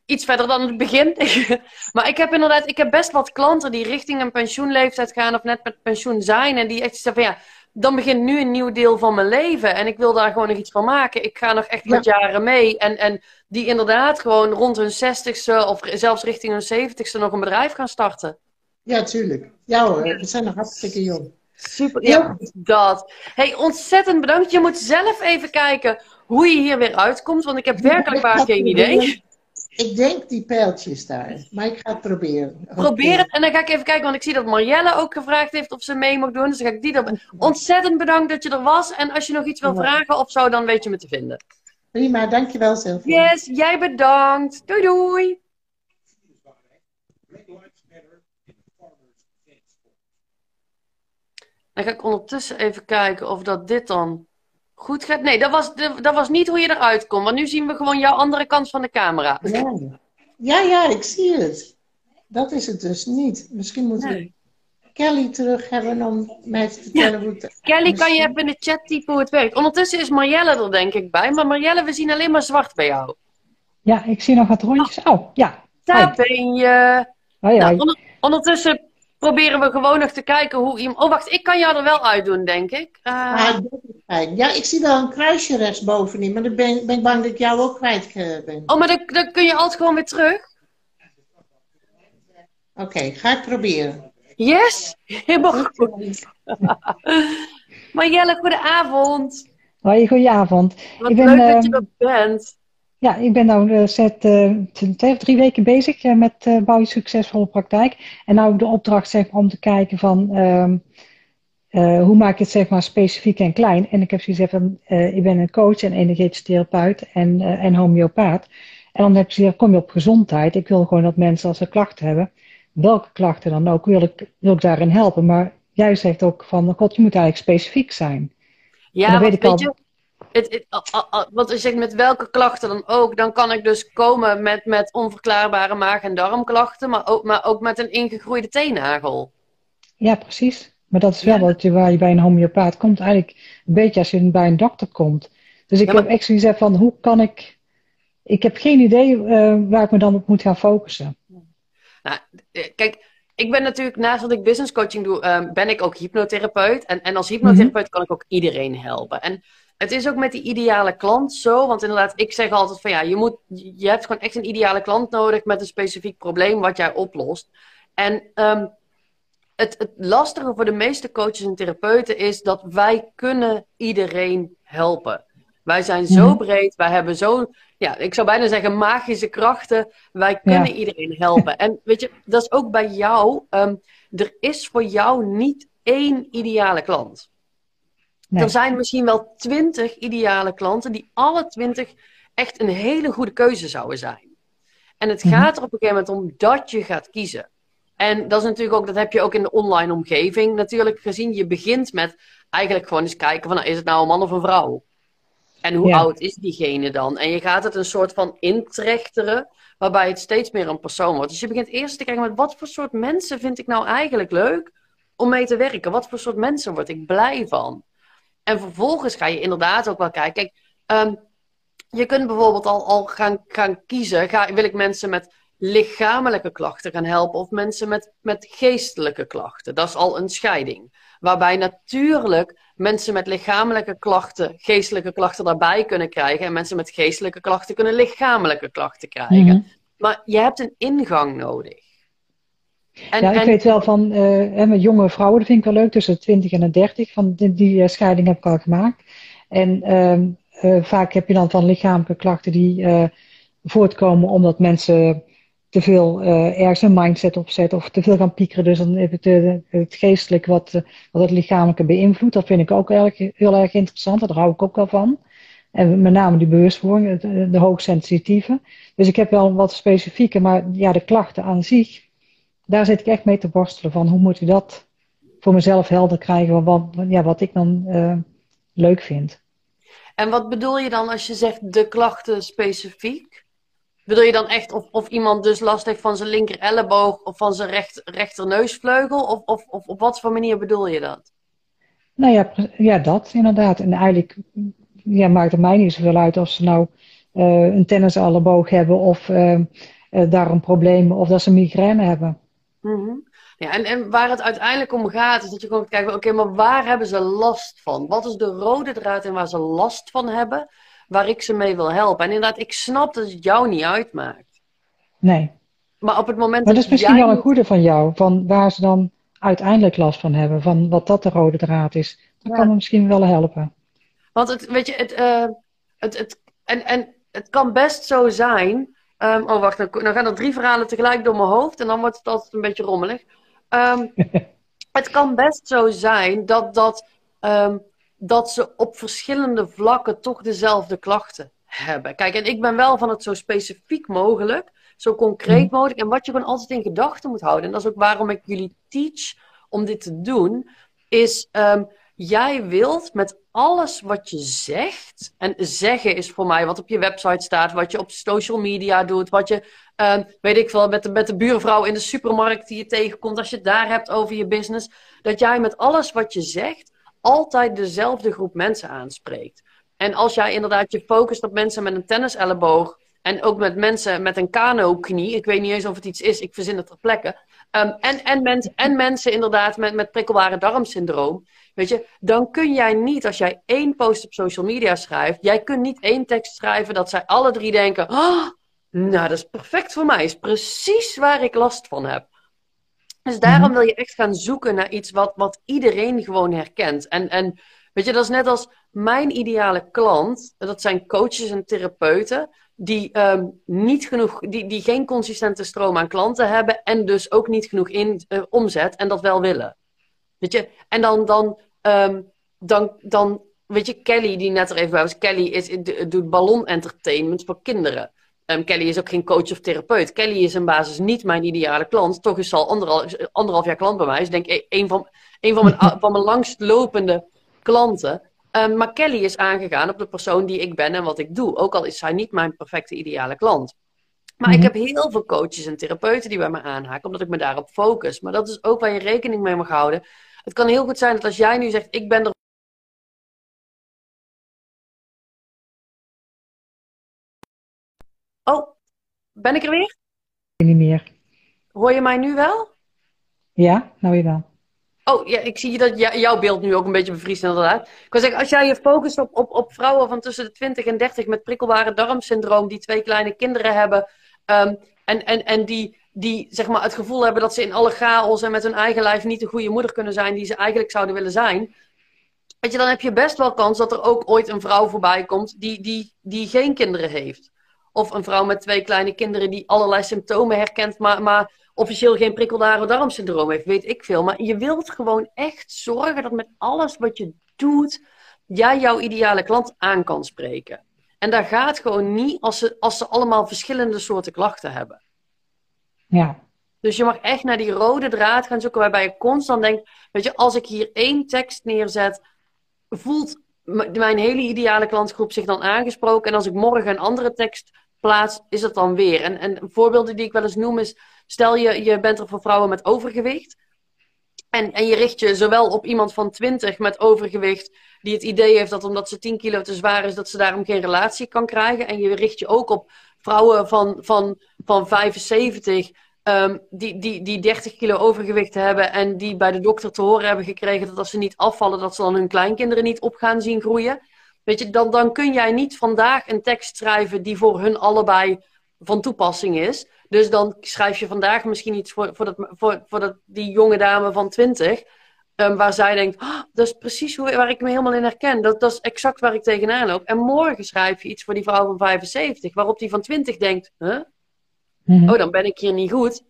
[SPEAKER 1] iets verder dan het begin. [LAUGHS] maar ik heb inderdaad, ik heb best wat klanten die richting een pensioenleeftijd gaan of net met pensioen zijn. En die echt zeggen van ja, dan begint nu een nieuw deel van mijn leven. En ik wil daar gewoon nog iets van maken. Ik ga nog echt met jaren mee. En, en die inderdaad gewoon rond hun zestigste of zelfs richting hun zeventigste nog een bedrijf gaan starten.
[SPEAKER 2] Ja, tuurlijk. Ja hoor, we zijn nog hartstikke jong.
[SPEAKER 1] Super, ja, dat. Hey, ontzettend bedankt. Je moet zelf even kijken hoe je hier weer uitkomt, want ik heb werkelijk waar geen idee.
[SPEAKER 2] Ik denk die pijltjes daar, maar ik ga het proberen.
[SPEAKER 1] Probeer het en dan ga ik even kijken, want ik zie dat Marielle ook gevraagd heeft of ze mee mag doen. Dus dan ga ik die erop. Ontzettend bedankt dat je er was. En als je nog iets wil vragen of zo, dan weet je me te vinden.
[SPEAKER 2] Prima, dankjewel Sylvie.
[SPEAKER 1] Yes, jij bedankt. Doei doei. Dan ga ik ondertussen even kijken of dat dit dan goed gaat. Nee, dat was, dat was niet hoe je eruit komt. Want nu zien we gewoon jouw andere kant van de camera.
[SPEAKER 2] Ja, ja, ja ik zie het. Dat is het dus niet. Misschien moeten we Kelly terug hebben om mij te vertellen hoe het...
[SPEAKER 1] Kelly, kan je even in de chat typen hoe het werkt? Ondertussen is Marjelle er denk ik bij. Maar Marjelle, we zien alleen maar zwart bij jou.
[SPEAKER 4] Ja, ik zie nog wat rondjes. Oh, ja.
[SPEAKER 1] Daar ben je. Hoi, hoi. Nou, ondertussen proberen we gewoon nog te kijken hoe iemand... Oh, wacht, ik kan jou er wel uitdoen, denk ik.
[SPEAKER 2] Uh... Ja, ik zie wel een kruisje rechtsbovenin, maar dan ben, ben ik bang dat ik jou ook kwijt eh, ben.
[SPEAKER 1] Oh, maar dan, dan kun je altijd gewoon weer terug?
[SPEAKER 2] Oké, ga ik proberen.
[SPEAKER 1] Yes, helemaal goed. [LAUGHS] Marjelle, goedenavond.
[SPEAKER 4] Hoi, goedenavond.
[SPEAKER 1] Wat ik ben, leuk dat je er bent.
[SPEAKER 4] Ja, ik ben nu uh, twee of drie weken bezig uh, met uh, Bouw je Succesvolle Praktijk. En nou de opdracht zeg om te kijken van ehm, hoe maak ik het zeg maar specifiek en klein. En ik heb zoiets van, ik ben een coach en energetisch therapeut en, en homeopaat. En dan heb zoiets kom je op gezondheid. Ik wil gewoon dat mensen als ze klachten hebben, welke klachten dan ook, wil ik, wil ik daarin helpen. Maar jij zegt ook van, god, je moet eigenlijk specifiek zijn.
[SPEAKER 1] Ja, dan weet ik al, je het, wat je zegt met welke klachten dan ook, dan kan ik dus komen met, met onverklaarbare maag- en darmklachten, maar ook, maar ook met een ingegroeide teennagel.
[SPEAKER 4] Ja, precies. Maar dat is wel wat je, waar je bij een homeopaat komt, eigenlijk een beetje als je bij een dokter komt. Dus ik heb echt zoiets van, hoe kan ik... Ik heb geen idee uh, waar ik me dan op moet gaan focussen.
[SPEAKER 1] Nou, eh, kijk, ik ben natuurlijk, naast dat ik business coaching doe, uh, ben ik ook hypnotherapeut. En, en als hypnotherapeut mm kan ik ook iedereen helpen. En het is ook met die ideale klant zo. Want inderdaad, ik zeg altijd van ja, je, moet, je hebt gewoon echt een ideale klant nodig met een specifiek probleem wat jij oplost. En ehm, het, het lastige voor de meeste coaches en therapeuten is dat wij kunnen iedereen helpen. Wij zijn zo mhm. breed, wij hebben zo, ja, ik zou bijna zeggen magische krachten. Wij kunnen iedereen helpen. En weet je, dat is ook bij jou. Ehm, er is voor jou niet één ideale klant. Er zijn misschien wel twintig ideale klanten die alle twintig echt een hele goede keuze zouden zijn. En het mhm. gaat er op een gegeven moment om dat je gaat kiezen. En dat is natuurlijk ook, dat heb je ook in de online omgeving natuurlijk gezien. Je begint met eigenlijk gewoon eens kijken van, nou, is het nou een man of een vrouw? En hoe oud is diegene dan? En je gaat het een soort van intrechteren, waarbij het steeds meer een persoon wordt. Dus je begint eerst te kijken met wat voor soort mensen vind ik nou eigenlijk leuk om mee te werken? Wat voor soort mensen word ik blij van? En vervolgens ga je inderdaad ook wel kijken. Kijk, ehm, je kunt bijvoorbeeld al, al gaan, gaan kiezen. Ga, wil ik mensen met lichamelijke klachten gaan helpen of mensen met, met geestelijke klachten? Dat is al een scheiding. Waarbij natuurlijk mensen met lichamelijke klachten, geestelijke klachten daarbij kunnen krijgen. En mensen met geestelijke klachten kunnen lichamelijke klachten krijgen. Mhm. Maar je hebt een ingang nodig.
[SPEAKER 4] En, ja, ik weet wel van uh, met jonge vrouwen, dat vind ik wel leuk, tussen de 20 en de 30. Van die, die uh, scheiding heb ik al gemaakt. En uh, vaak heb je dan van lichamelijke klachten die voortkomen omdat mensen te veel ergens een mindset opzetten of te veel gaan piekeren. Dus dan heb het, het geestelijk wat, wat het lichamelijke beïnvloedt. Dat vind ik ook erg, heel erg interessant. Daar hou ik ook wel van. En met name die bewustwording, de, de hoogsensitieve. Dus ik heb wel wat specifieke, maar ja, de klachten aan zich, daar zit ik echt mee te borstelen van hoe moet ik dat voor mezelf helder krijgen, wat, ja, wat ik dan uh, leuk vind.
[SPEAKER 1] En wat bedoel je dan als je zegt de klachten specifiek? Bedoel je dan echt of, of iemand dus last heeft van zijn linker elleboog of van zijn recht, rechterneusvleugel? Of, of, of op wat voor manier bedoel je dat?
[SPEAKER 4] Nou ja, ja dat inderdaad. En eigenlijk ja, maakt het mij niet zoveel uit of ze nou uh, een tenniselleboog hebben of uh, daar een probleem of dat ze migraine hebben.
[SPEAKER 1] Mm -hmm. Ja, en, en waar het uiteindelijk om gaat, is dat je gewoon kijkt, oké, maar waar hebben ze last van? Wat is de rode draad in waar ze last van hebben, waar ik ze mee wil helpen? En inderdaad, ik snap dat het jou niet uitmaakt.
[SPEAKER 4] Nee.
[SPEAKER 1] Maar op het moment
[SPEAKER 4] maar dat is misschien wel een goede van jou, van waar ze dan uiteindelijk last van hebben, van wat dat de rode draad is. Dat ja. kan me misschien wel helpen.
[SPEAKER 1] Want het, weet je, het, uh, het, het, en, en het kan best zo zijn. Um, oh, wacht, dan, dan gaan er drie verhalen tegelijk door mijn hoofd en dan wordt het altijd een beetje rommelig. Um, [LAUGHS] het kan best zo zijn dat, dat, um, dat ze op verschillende vlakken toch dezelfde klachten hebben. Kijk, en ik ben wel van het zo specifiek mogelijk, zo concreet mogelijk. En wat je gewoon altijd in gedachten moet houden, en dat is ook waarom ik jullie teach om dit te doen, is jij wilt met alles wat je zegt, en zeggen is voor mij wat op je website staat, wat je op social media doet, wat je, uh, weet ik veel, met de, met de buurvrouw in de supermarkt die je tegenkomt, als je het daar hebt over je business, dat jij met alles wat je zegt altijd dezelfde groep mensen aanspreekt. En als jij inderdaad je focust op mensen met een tenniselleboog en ook met mensen met een kano-knie, ik weet niet eens of het iets is, ik verzin het ter plekke, um, en, en, mens, en mensen inderdaad met, met prikkelbare darmsyndroom, Weet je, dan kun jij niet, als jij één post op social media schrijft, jij kunt niet één tekst schrijven dat zij alle drie denken: oh, nou, dat is perfect voor mij, is precies waar ik last van heb. Dus daarom wil je echt gaan zoeken naar iets wat, wat iedereen gewoon herkent. En, en weet je, dat is net als mijn ideale klant, dat zijn coaches en therapeuten, die, um, niet genoeg, die, die geen consistente stroom aan klanten hebben en dus ook niet genoeg in, uh, omzet en dat wel willen. Weet je, en dan, dan Um, dan, dan, weet je, Kelly, die net er even bij was, Kelly is, doet ballon-entertainment voor kinderen. Um, Kelly is ook geen coach of therapeut. Kelly is in basis niet mijn ideale klant. Toch is ze al anderhalf, anderhalf jaar klant bij mij. Is denk ik een van, een van, mijn, van mijn langstlopende klanten. Um, maar Kelly is aangegaan op de persoon die ik ben en wat ik doe. Ook al is zij niet mijn perfecte ideale klant. Maar ik heb heel veel coaches en therapeuten die bij me aanhaken, omdat ik me daarop focus. Maar dat is ook waar je rekening mee mag houden. Het kan heel goed zijn dat als jij nu zegt, ik ben er. Oh, ben ik er weer?
[SPEAKER 4] Niet meer.
[SPEAKER 1] Hoor je mij nu wel?
[SPEAKER 4] Ja, nou weer wel.
[SPEAKER 1] Oh, ja, ik zie dat jouw beeld nu ook een beetje bevriest inderdaad. Ik wil zeggen, als jij je focust op, op, op vrouwen van tussen de 20 en 30 met prikkelbare darmsyndroom, die twee kleine kinderen hebben, um, en, en, en die die zeg maar, het gevoel hebben dat ze in alle chaos en met hun eigen lijf niet de goede moeder kunnen zijn die ze eigenlijk zouden willen zijn. Weet je, dan heb je best wel kans dat er ook ooit een vrouw voorbij komt die, die, die geen kinderen heeft. Of een vrouw met twee kleine kinderen die allerlei symptomen herkent, maar, maar officieel geen prikkeldare darmsyndroom heeft, weet ik veel. Maar je wilt gewoon echt zorgen dat met alles wat je doet, jij jouw ideale klant aan kan spreken. En dat gaat gewoon niet als ze, als ze allemaal verschillende soorten klachten hebben.
[SPEAKER 4] Ja.
[SPEAKER 1] Dus je mag echt naar die rode draad gaan zoeken, waarbij je constant denkt: Weet je, als ik hier één tekst neerzet, voelt mijn hele ideale klantgroep zich dan aangesproken. En als ik morgen een andere tekst plaats, is het dan weer. En, en voorbeelden die ik wel eens noem is: stel je, je bent er voor vrouwen met overgewicht. En, en je richt je zowel op iemand van 20 met overgewicht, die het idee heeft dat omdat ze 10 kilo te zwaar is, dat ze daarom geen relatie kan krijgen. En je richt je ook op vrouwen van, van, van 75 um, ehm, die, die, die 30 kilo overgewicht hebben en die bij de dokter te horen hebben gekregen dat als ze niet afvallen, dat ze dan hun kleinkinderen niet op gaan zien groeien. Weet je, dan, dan kun jij niet vandaag een tekst schrijven die voor hun allebei van toepassing is. Dus dan schrijf je vandaag misschien iets voor, voor, dat, voor, voor dat, die jonge dame van 20. Um, waar zij denkt, oh, dat is precies hoe, waar ik me helemaal in herken. Dat, dat is exact waar ik tegenaan loop. En morgen schrijf je iets voor die vrouw van 75, waarop die van 20 denkt, huh? Mm oh, dan ben ik hier niet goed.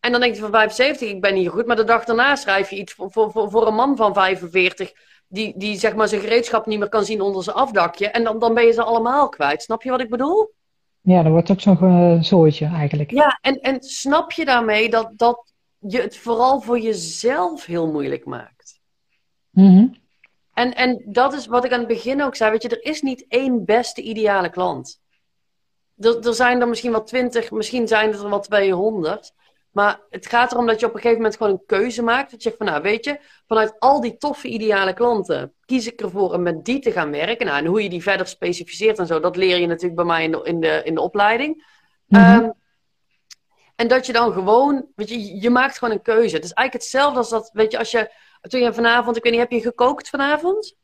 [SPEAKER 1] En dan denkt hij van 75, ik ben hier goed. Maar de dag daarna schrijf je iets voor, voor, voor, voor een man van 45, die, die zeg maar zijn gereedschap niet meer kan zien onder zijn afdakje. En dan, dan ben je ze allemaal kwijt. Snap je wat ik bedoel?
[SPEAKER 4] Ja, dan wordt ook zo'n uh, zooitje eigenlijk.
[SPEAKER 1] Ja, en, en snap je daarmee dat, dat je het vooral voor jezelf heel moeilijk maakt?
[SPEAKER 4] Mm
[SPEAKER 1] en, en dat is wat ik aan het begin ook zei. Weet je, er is niet één beste ideale klant. Er, er zijn er misschien wel twintig, misschien zijn er wel 200. Maar het gaat erom dat je op een gegeven moment gewoon een keuze maakt. Dat je zegt van, nou weet je, vanuit al die toffe ideale klanten kies ik ervoor om met die te gaan werken. Nou, en hoe je die verder specificeert en zo, dat leer je natuurlijk bij mij in de, in de, in de opleiding. Mhm. Ehm, en dat je dan gewoon, weet je, je maakt gewoon een keuze. Het is eigenlijk hetzelfde als dat, weet je, als je, toen je vanavond, ik weet niet, heb je gekookt vanavond?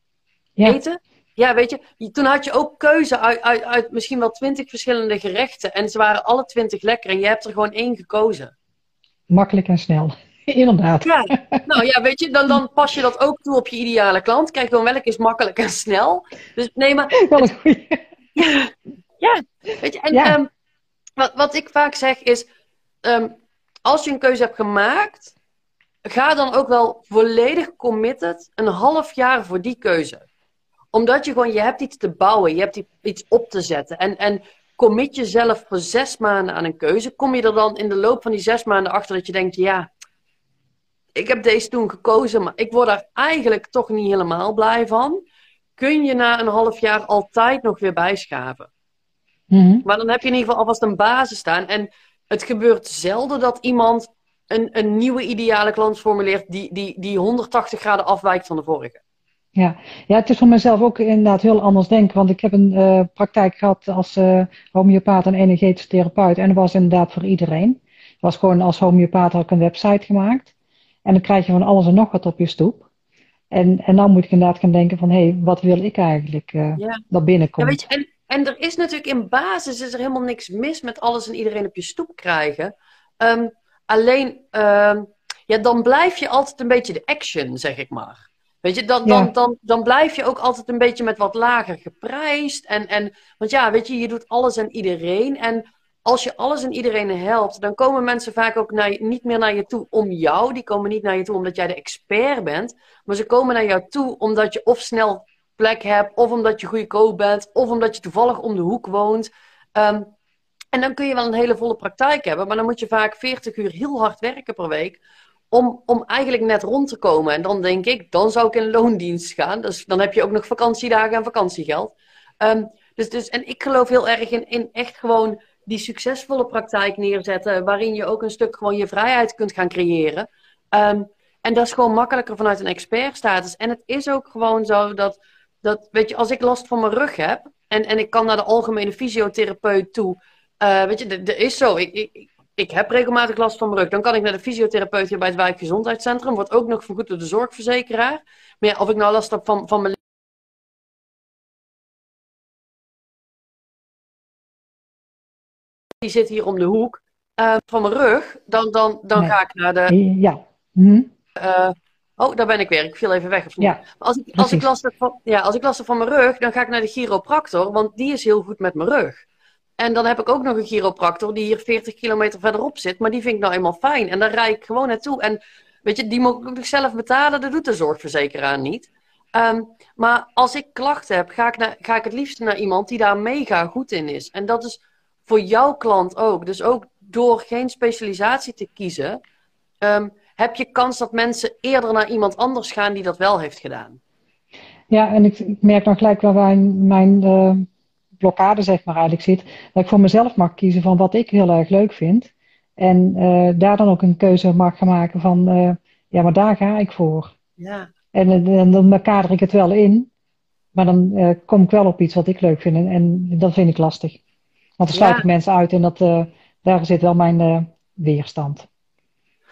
[SPEAKER 1] Ja. Eten? Ja, weet je, toen had je ook keuze uit, uit, uit misschien wel twintig verschillende gerechten. En ze waren alle twintig lekker en je hebt er gewoon één gekozen
[SPEAKER 4] makkelijk en snel. [LAUGHS] Inderdaad.
[SPEAKER 1] Ja, [LAUGHS] nou ja, weet je, dan, dan pas je dat ook toe op je ideale klant. Kijk gewoon welk is makkelijk en snel. Dus nee, maar. [LAUGHS]
[SPEAKER 4] Wel een goeie.
[SPEAKER 1] Ja, ja, weet je, en ehm, wat, wat ik vaak zeg is: ehm, als je een keuze hebt gemaakt, ga dan ook wel volledig committed een half jaar voor die keuze. Omdat je gewoon, je hebt iets te bouwen, je hebt iets op te zetten. En, en commit jezelf voor zes maanden aan een keuze. Kom je er dan in de loop van die zes maanden achter dat je denkt, ja, ik heb deze toen gekozen, maar ik word daar eigenlijk toch niet helemaal blij van. Kun je na een half jaar altijd nog weer bijschaven.
[SPEAKER 4] Mm
[SPEAKER 1] Maar dan heb je in ieder geval alvast een basis staan. En het gebeurt zelden dat iemand een, een nieuwe ideale klant formuleert die, die, die 180 graden afwijkt van de vorige.
[SPEAKER 4] Ja. ja, het is voor mezelf ook inderdaad heel anders denken. Want ik heb een uh, praktijk gehad als uh, homeopaat en energetisch therapeut. En dat was inderdaad voor iedereen. Het was gewoon als homeopaat had ik een website gemaakt. En dan krijg je van alles en nog wat op je stoep. En, en dan moet ik inderdaad gaan denken van, hé, hey, wat wil ik eigenlijk uh, ja. dat binnenkomt.
[SPEAKER 1] Ja, weet je, en, en er is natuurlijk in basis is er helemaal niks mis met alles en iedereen op je stoep krijgen. Um, alleen, um, ja, dan blijf je altijd een beetje de action, zeg ik maar. Weet je, dan, dan, dan, dan blijf je ook altijd een beetje met wat lager geprijsd. En, en, want ja, weet je, je doet alles en iedereen. En als je alles en iedereen helpt, dan komen mensen vaak ook naar, niet meer naar je toe om jou. Die komen niet naar je toe omdat jij de expert bent. Maar ze komen naar jou toe omdat je of snel plek hebt, of omdat je goedkoop bent, of omdat je toevallig om de hoek woont. Ehm, en dan kun je wel een hele volle praktijk hebben, maar dan moet je vaak 40 uur heel hard werken per week om, om eigenlijk net rond te komen. En dan denk ik, dan zou ik in loondienst gaan. Dus dan heb je ook nog vakantiedagen en vakantiegeld. Ehm, dus, dus, en ik geloof heel erg in, in echt gewoon die succesvolle praktijk neerzetten. Waarin je ook een stuk gewoon je vrijheid kunt gaan creëren. Ehm, en dat is gewoon makkelijker vanuit een expertstatus. En het is ook gewoon zo dat, dat weet je, als ik last van mijn rug heb. En, en ik kan naar de algemene fysiotherapeut toe. Uh, weet je, er is zo. Ik, ik, ik heb regelmatig last van mijn rug. Dan kan ik naar de fysiotherapeut hier bij het wijkgezondheidscentrum. Wordt ook nog vergoed door de zorgverzekeraar. Maar ja, of ik nou last heb van, van mijn die zit hier om de hoek, uh, van mijn rug, dan, dan, dan ga ik naar de...
[SPEAKER 4] Ja. Hm.
[SPEAKER 1] Uh, oh, daar ben ik weer. Ik viel even weg of niet. Ja, als, ik, als, ik last heb van, ja, als ik last heb van mijn rug, dan ga ik naar de chiropractor, want die is heel goed met mijn rug. En dan heb ik ook nog een chiropractor die hier 40 kilometer verderop zit. Maar die vind ik nou eenmaal fijn. En daar rijd ik gewoon naartoe. En weet je, die moet ik zelf betalen. Dat doet de zorgverzekeraar niet. Ehm, maar als ik klachten heb, ga ik, naar, ga ik het liefst naar iemand die daar mega goed in is. En dat is voor jouw klant ook. Dus ook door geen specialisatie te kiezen, um, heb je kans dat mensen eerder naar iemand anders gaan die dat wel heeft gedaan.
[SPEAKER 4] Ja, en ik, ik merk dan gelijk wel mijn, mijn uh blokkade zeg maar eigenlijk zit, dat ik voor mezelf mag kiezen van wat ik heel erg leuk vind. En uh, daar dan ook een keuze mag gaan maken van, uh, ja, maar daar ga ik voor.
[SPEAKER 1] Ja.
[SPEAKER 4] En, en dan kader ik het wel in, maar dan uh, kom ik wel op iets wat ik leuk vind. En, en dat vind ik lastig. Want dan sluit ja. ik mensen uit en dat, daar zit wel mijn weerstand.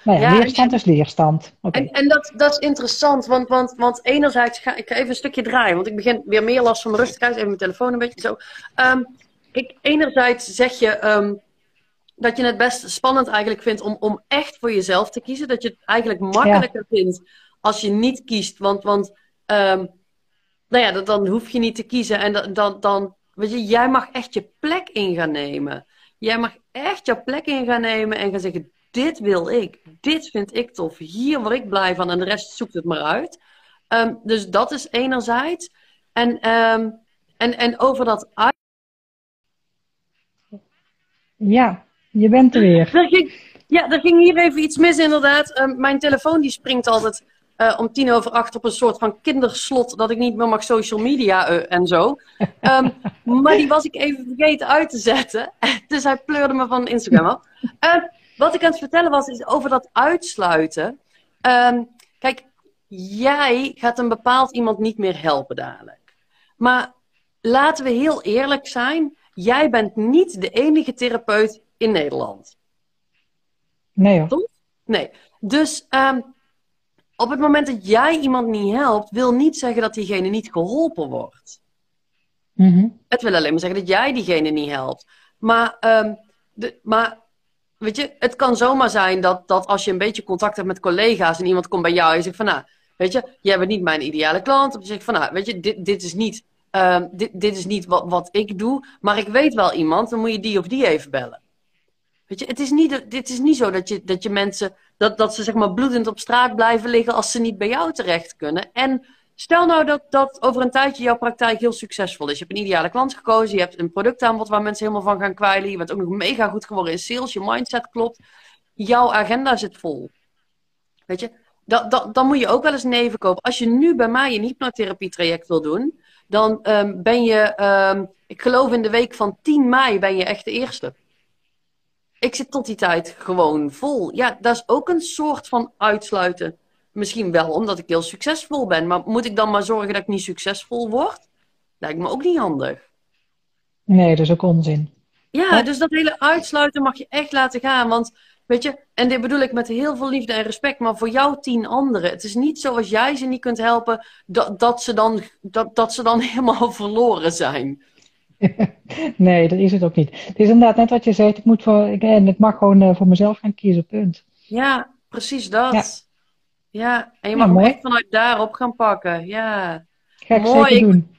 [SPEAKER 4] Nou ja, ja leerstand is leerstand.
[SPEAKER 1] Okay. En, en dat, dat is interessant, want, want, want enerzijds ga ik ga even een stukje draaien, want ik begin weer meer last van mijn te krijgen. Even mijn telefoon een beetje zo. Um, ik, enerzijds zeg je um, dat je het best spannend eigenlijk vindt om, om echt voor jezelf te kiezen. Dat je het eigenlijk makkelijker ja. vindt als je niet kiest, want, want um, nou ja, dan, dan hoef je niet te kiezen en dan, dan, dan weet je, jij mag echt je plek in gaan nemen. Jij mag echt je plek in gaan nemen en gaan zeggen, dit wil ik. Dit vind ik tof. Hier word ik blij van en de rest zoekt het maar uit. Ehm, dus dat is enerzijds. En, ehm, en, en over dat uit.
[SPEAKER 4] Ja, je bent er weer.
[SPEAKER 1] Er ging, ja, er ging hier even iets mis inderdaad. Ehm, mijn telefoon die springt altijd eh, om tien over acht op een soort van kinderslot dat ik niet meer mag social media eh, en zo. [LAUGHS] Maar die was ik even vergeten uit te zetten. [LAUGHS] dus hij pleurde me van Instagram af. Ehm, wat ik aan het vertellen was, is over dat uitsluiten. Ehm, kijk, jij gaat een bepaald iemand niet meer helpen dadelijk. Maar laten we heel eerlijk zijn. Jij bent niet de enige therapeut in Nederland.
[SPEAKER 4] Nee hoor.
[SPEAKER 1] Nee. Dus op het moment dat jij iemand niet helpt, wil niet zeggen dat diegene niet geholpen wordt.
[SPEAKER 4] Mhm.
[SPEAKER 1] Het wil alleen maar zeggen dat jij diegene niet helpt. Maar, ehm, de, maar weet je, het kan zomaar zijn dat, dat als je een beetje contact hebt met collega's en iemand komt bij jou en je zegt van nou, weet je, jij bent niet mijn ideale klant. Of je zegt van nou, weet je, dit, dit is niet, ehm, dit, dit is niet wat, wat ik doe, maar ik weet wel iemand, dan moet je die of die even bellen. Weet je, het is niet, dit is niet zo dat je, dat je mensen dat, dat ze zeg maar bloedend op straat blijven liggen als ze niet bij jou terecht kunnen. En stel nou dat, dat over een tijdje jouw praktijk heel succesvol is. Je hebt een ideale klant gekozen, je hebt een productaanbod waar mensen helemaal van gaan kwijlen. Je bent ook nog mega goed geworden in sales, je mindset klopt. Jouw agenda zit vol. Weet je, dat, dat, dan moet je ook wel eens neven kopen. Als je nu bij mij een hypnotherapie traject wil doen, dan um, ben je, um, ik geloof in de week van 10 mei ben je echt de eerste ik zit tot die tijd gewoon vol. Ja, dat is ook een soort van uitsluiten. Misschien wel omdat ik heel succesvol ben. Maar moet ik dan maar zorgen dat ik niet succesvol word? Lijkt me ook niet handig.
[SPEAKER 4] Nee, dat is ook onzin.
[SPEAKER 1] Ja, dus dat hele uitsluiten mag je echt laten gaan. Want weet je, en dit bedoel ik met heel veel liefde en respect, maar voor jou tien anderen. Het is niet zo als jij ze niet kunt helpen, dat, dat, ze, dan, dat, dat ze dan [LAUGHS] helemaal verloren zijn. [LAUGHS]
[SPEAKER 4] nee, dat is het ook niet. Het is inderdaad net wat je zegt. Ik, moet voor, ik, en ik mag gewoon uh, voor mezelf gaan kiezen, punt.
[SPEAKER 1] Ja, precies dat. Ja, ja. en je mag ja, vanuit daarop gaan pakken. Ja.
[SPEAKER 4] Ga ik mooi. zeker doen.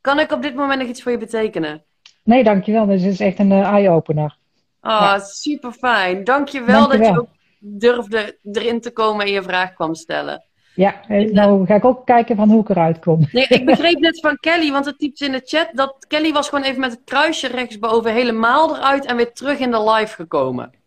[SPEAKER 1] Kan ik op dit moment nog iets voor je betekenen?
[SPEAKER 4] Nee, dankjewel. Dit is echt een uh, eye-opener.
[SPEAKER 1] Oh, ja. super fijn. Dankjewel, dankjewel dat je ook durfde erin te komen en je vraag kwam stellen.
[SPEAKER 4] Ja, nou ga ik ook kijken van hoe ik eruit kom.
[SPEAKER 1] Nee, ik [LAUGHS] begreep net van Kelly, want het typt in de chat dat Kelly was gewoon even met het kruisje rechtsboven helemaal eruit en weer terug in de live gekomen.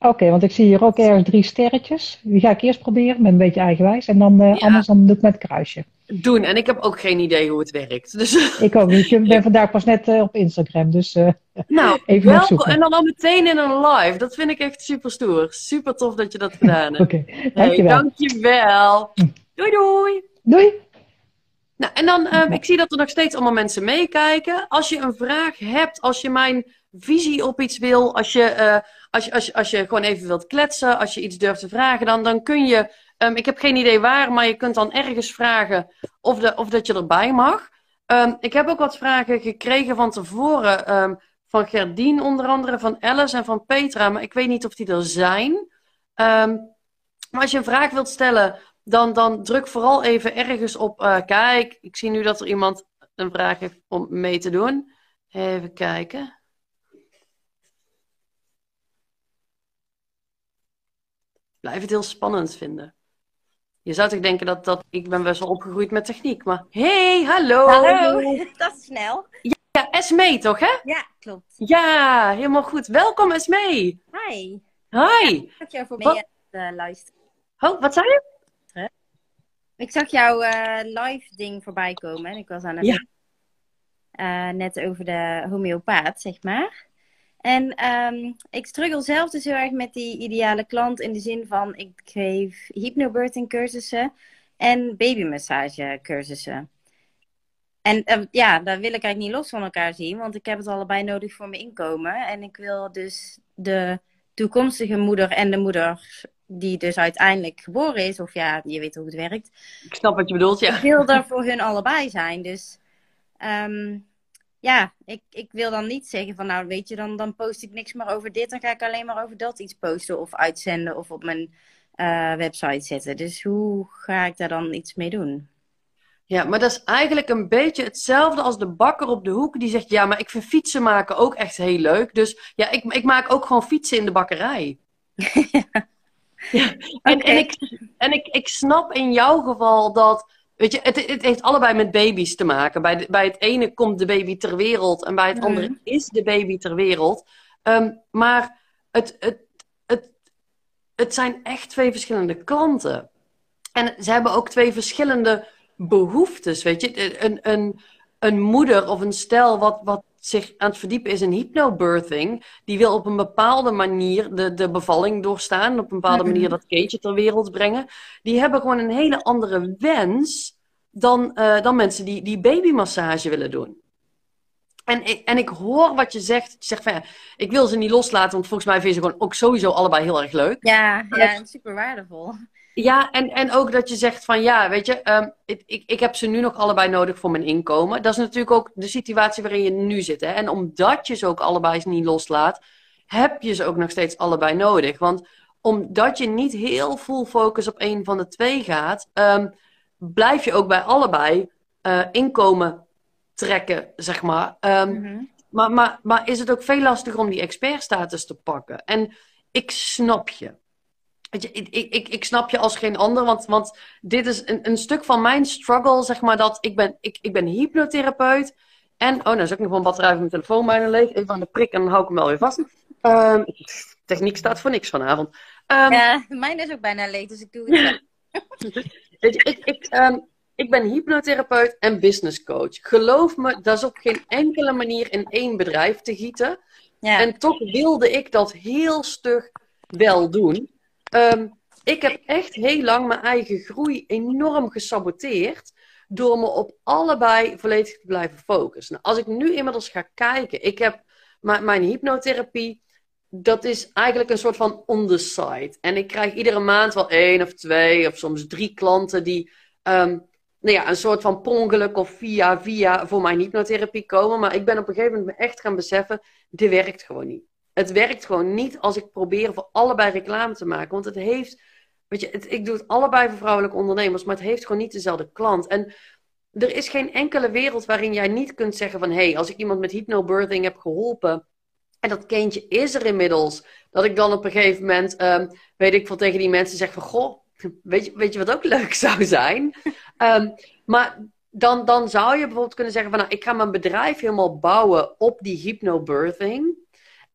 [SPEAKER 4] Oké, want ik zie hier ook ergens drie sterretjes. Die ga ik eerst proberen met een beetje eigenwijs en dan uh, ja. anders dan doe ik met kruisje.
[SPEAKER 1] Doen, en ik heb ook geen idee hoe het werkt. Dus... [LAUGHS]
[SPEAKER 4] Ik ook niet. Ik ben vandaag pas net uh, op Instagram, dus uh, [LAUGHS]
[SPEAKER 1] nou, [LAUGHS] even welkom. En dan al meteen in een live. Dat vind ik echt super stoer. Super tof dat je dat gedaan hebt.
[SPEAKER 4] Oké, okay, dankjewel.
[SPEAKER 1] Hey, dankjewel. Doei doei.
[SPEAKER 4] Doei.
[SPEAKER 1] Nou, en dan, um, ik zie dat er nog steeds allemaal mensen meekijken. Als je een vraag hebt, als je mijn visie op iets wil, als je, als je, als je, als je gewoon even wilt kletsen, als je iets durft te vragen, dan, dan kun je, um, ik heb geen idee waar, maar je kunt dan ergens vragen of, de, of dat je erbij mag. Um, ik heb ook wat vragen gekregen van tevoren, van Gerdien onder andere, van Alice en van Petra, maar ik weet niet of die er zijn. maar als je een vraag wilt stellen, dan, dan druk vooral even ergens op. Uh, kijk, ik zie nu dat er iemand een vraag heeft om mee te doen. Even kijken. Blijf het heel spannend vinden. Je zou toch denken dat, dat ik ben best wel opgegroeid met techniek, maar hey, hallo.
[SPEAKER 5] Hallo, [LAUGHS] dat is snel.
[SPEAKER 1] Ja, ja Esmee toch, hè?
[SPEAKER 5] Ja, klopt.
[SPEAKER 1] Ja, helemaal goed. Welkom Esmee.
[SPEAKER 5] Hi.
[SPEAKER 1] Hi.
[SPEAKER 5] Ja, voor mee uh, luisteren.
[SPEAKER 1] Oh, wat zei je?
[SPEAKER 5] Ik zag jouw uh, live ding voorbij komen. En ik was aan het
[SPEAKER 1] ja.
[SPEAKER 5] uh, net over de homeopaat, zeg maar. En um, ik struggle zelf dus heel erg met die ideale klant in de zin van ik geef hypnobirthing cursussen en babymassage cursussen. En uh, ja, daar wil ik eigenlijk niet los van elkaar zien, want ik heb het allebei nodig voor mijn inkomen. En ik wil dus de toekomstige moeder en de moeder die dus uiteindelijk geboren is, of ja, je weet hoe het werkt.
[SPEAKER 1] Ik snap wat je bedoelt, ja.
[SPEAKER 5] Ik wil er voor hun allebei zijn. Dus um, ja, ik, ik wil dan niet zeggen van nou weet je, dan, dan post ik niks meer over dit. Dan ga ik alleen maar over dat iets posten of uitzenden of op mijn uh, website zetten. Dus hoe ga ik daar dan iets mee doen?
[SPEAKER 1] Ja, maar dat is eigenlijk een beetje hetzelfde als de bakker op de hoek die zegt: Ja, maar ik vind fietsen maken ook echt heel leuk. Dus ja, ik, ik maak ook gewoon fietsen in de bakkerij. [LAUGHS] Ja, en, okay. en, ik, en ik, ik snap in jouw geval dat Weet je, het, het heeft allebei met baby's te maken. Bij, de, bij het ene komt de baby ter wereld en bij het andere is de baby ter wereld. Ehm, maar het, het, het, het zijn echt twee verschillende klanten. En ze hebben ook twee verschillende behoeftes. Weet je, een, een, een moeder of een stel wat, wat zich aan het verdiepen is in hypnobirthing, die wil op een bepaalde manier de, de bevalling doorstaan, op een bepaalde manier dat kindje ter wereld brengen, die hebben gewoon een hele andere wens dan, eh, dan mensen die, die babymassage willen doen. En, ik- en ik hoor wat je zegt. Je zegt van ja, ik wil ze niet loslaten, want volgens mij vind je ze gewoon ook sowieso allebei heel erg leuk.
[SPEAKER 5] Ja, ja, en super waardevol.
[SPEAKER 1] Ja, en, en ook dat je zegt van ja, weet je, ehm, ik, ik, ik heb ze nu nog allebei nodig voor mijn inkomen. Dat is natuurlijk ook de situatie waarin je nu zit. Hè? En omdat je ze ook allebei niet loslaat, heb je ze ook nog steeds allebei nodig. Want omdat je niet heel full focus op één van de twee gaat, ehm, blijf je ook bij allebei eh, inkomen trekken, zeg maar. Ehm,
[SPEAKER 5] Mhm.
[SPEAKER 1] maar, maar, maar is het ook veel lastiger om die expertstatus te pakken? En ik snap je. Weet je, ik, ik, ik, snap je als geen ander, want, want dit is een, een stuk van mijn struggle, zeg maar, dat ik ben, ik, ik ben hypnotherapeut. En, oh, nou is ook nog wel een batterij van mijn telefoon bijna leeg. Even aan de prik en dan hou ik hem wel weer vast. Ehm, techniek staat voor niks vanavond. Ehm,
[SPEAKER 5] Ja, mijn is ook bijna leeg, dus ik doe het. [LAUGHS]
[SPEAKER 1] Weet je, ik, ik, ehm, ik ben hypnotherapeut en business coach. Geloof me, dat is op geen enkele manier in één bedrijf te gieten.
[SPEAKER 5] Ja.
[SPEAKER 1] En toch wilde ik dat heel stug wel doen. Ehm, ik heb echt heel lang mijn eigen groei enorm gesaboteerd. Door me op allebei volledig te blijven focussen. Nou, als ik nu inmiddels ga kijken, ik heb mijn, hypnotherapie. Dat is eigenlijk een soort van on the side. En ik krijg iedere maand wel één of twee of soms drie klanten die ehm, nou ja, een soort van per ongeluk of via via voor mijn hypnotherapie komen. Maar ik ben op een gegeven moment me echt gaan beseffen, dit werkt gewoon niet. Het werkt gewoon niet als ik probeer voor allebei reclame te maken. Want het heeft, weet je, het, ik doe het allebei voor vrouwelijke ondernemers, maar het heeft gewoon niet dezelfde klant. En er is geen enkele wereld waarin jij niet kunt zeggen van, hé, hey, als ik iemand met hypnobirthing heb geholpen en dat kindje is er inmiddels, dat ik dan op een gegeven moment, ehm, weet ik veel, tegen die mensen zeg van, goh, [LAUGHS] weet je, weet je wat ook leuk [LAUGHS] zou zijn? Ehm, maar dan, dan zou je bijvoorbeeld kunnen zeggen van, nou, ik ga mijn bedrijf helemaal bouwen op die hypnobirthing.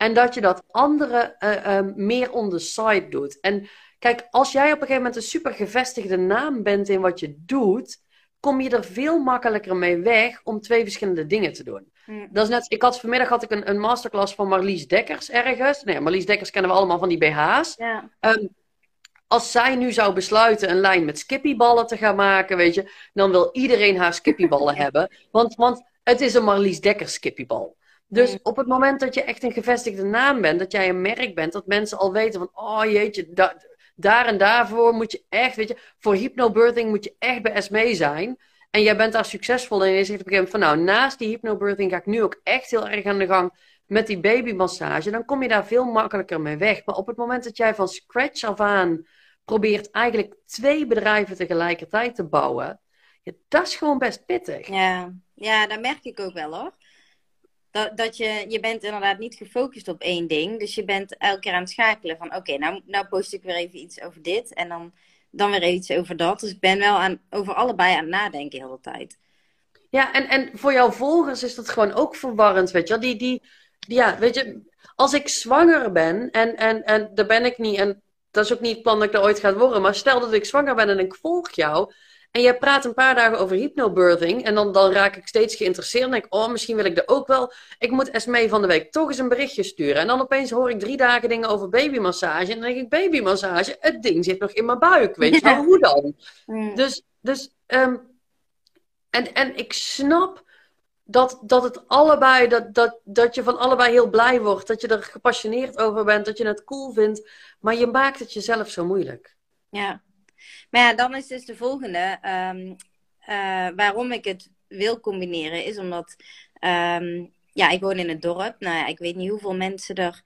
[SPEAKER 1] En dat je dat andere eh, eh, meer on the side doet. En kijk, als jij op een gegeven moment een super gevestigde naam bent in wat je doet, kom je er veel makkelijker mee weg om twee verschillende dingen te doen.
[SPEAKER 5] Mm.
[SPEAKER 1] Dat is net, ik had vanmiddag had ik een, een masterclass van Marlies Dekkers ergens. Nee, Marlies Dekkers kennen we allemaal van die BH's. Ehm, als zij nu zou besluiten een lijn met skippyballen te gaan maken, weet je, dan wil iedereen haar skippyballen [LAUGHS] hebben. Want, want het is een Marlies Dekkers skippybal. Dus op het moment dat je echt een gevestigde naam bent, dat jij een merk bent, dat mensen al weten van, oh jeetje, da- daar en daarvoor moet je echt, weet je, voor hypnobirthing moet je echt bij SME zijn. En jij bent daar succesvol in en je zegt op een gegeven moment van, nou, naast die hypnobirthing ga ik nu ook echt heel erg aan de gang met die babymassage. Dan kom je daar veel makkelijker mee weg. Maar op het moment dat jij van scratch af aan probeert eigenlijk twee bedrijven tegelijkertijd te bouwen, ja, dat is gewoon best pittig.
[SPEAKER 5] Ja. ja, dat merk ik ook wel hoor. Dat, dat je, je bent inderdaad niet gefocust op één ding. Dus je bent elke keer aan het schakelen van oké, nou, nou post ik weer even iets over dit. En dan, dan weer iets over dat. Dus ik ben wel aan, over allebei aan het nadenken de hele tijd.
[SPEAKER 1] Ja, en, en voor jouw volgers is dat gewoon ook verwarrend, weet je wel. Die, die, ja, weet je, als ik zwanger ben en, en, en daar ben ik niet, en dat is ook niet het plan dat ik er ooit ga worden, maar stel dat ik zwanger ben en ik volg jou, en jij praat een paar dagen over hypnobirthing, en dan, dan raak ik steeds geïnteresseerd en denk ik, oh, misschien wil ik dat ook wel. Ik moet Esmee van de week toch eens een berichtje sturen. En dan opeens hoor ik drie dagen dingen over babymassage, en dan denk ik, babymassage, het ding zit nog in mijn buik, weet je wel,
[SPEAKER 5] Ja.
[SPEAKER 1] hoe dan? Dus, dus ehm, en, en ik snap dat, dat het allebei, dat, dat, dat je van allebei heel blij wordt, dat je er gepassioneerd over bent, dat je het cool vindt, maar je maakt het jezelf zo moeilijk.
[SPEAKER 5] Ja. Maar ja, dan is dus de volgende. ehm, eh, waarom ik het wil combineren, is omdat. ehm, ja, ik woon in het dorp. Nou ja, ik weet niet hoeveel mensen er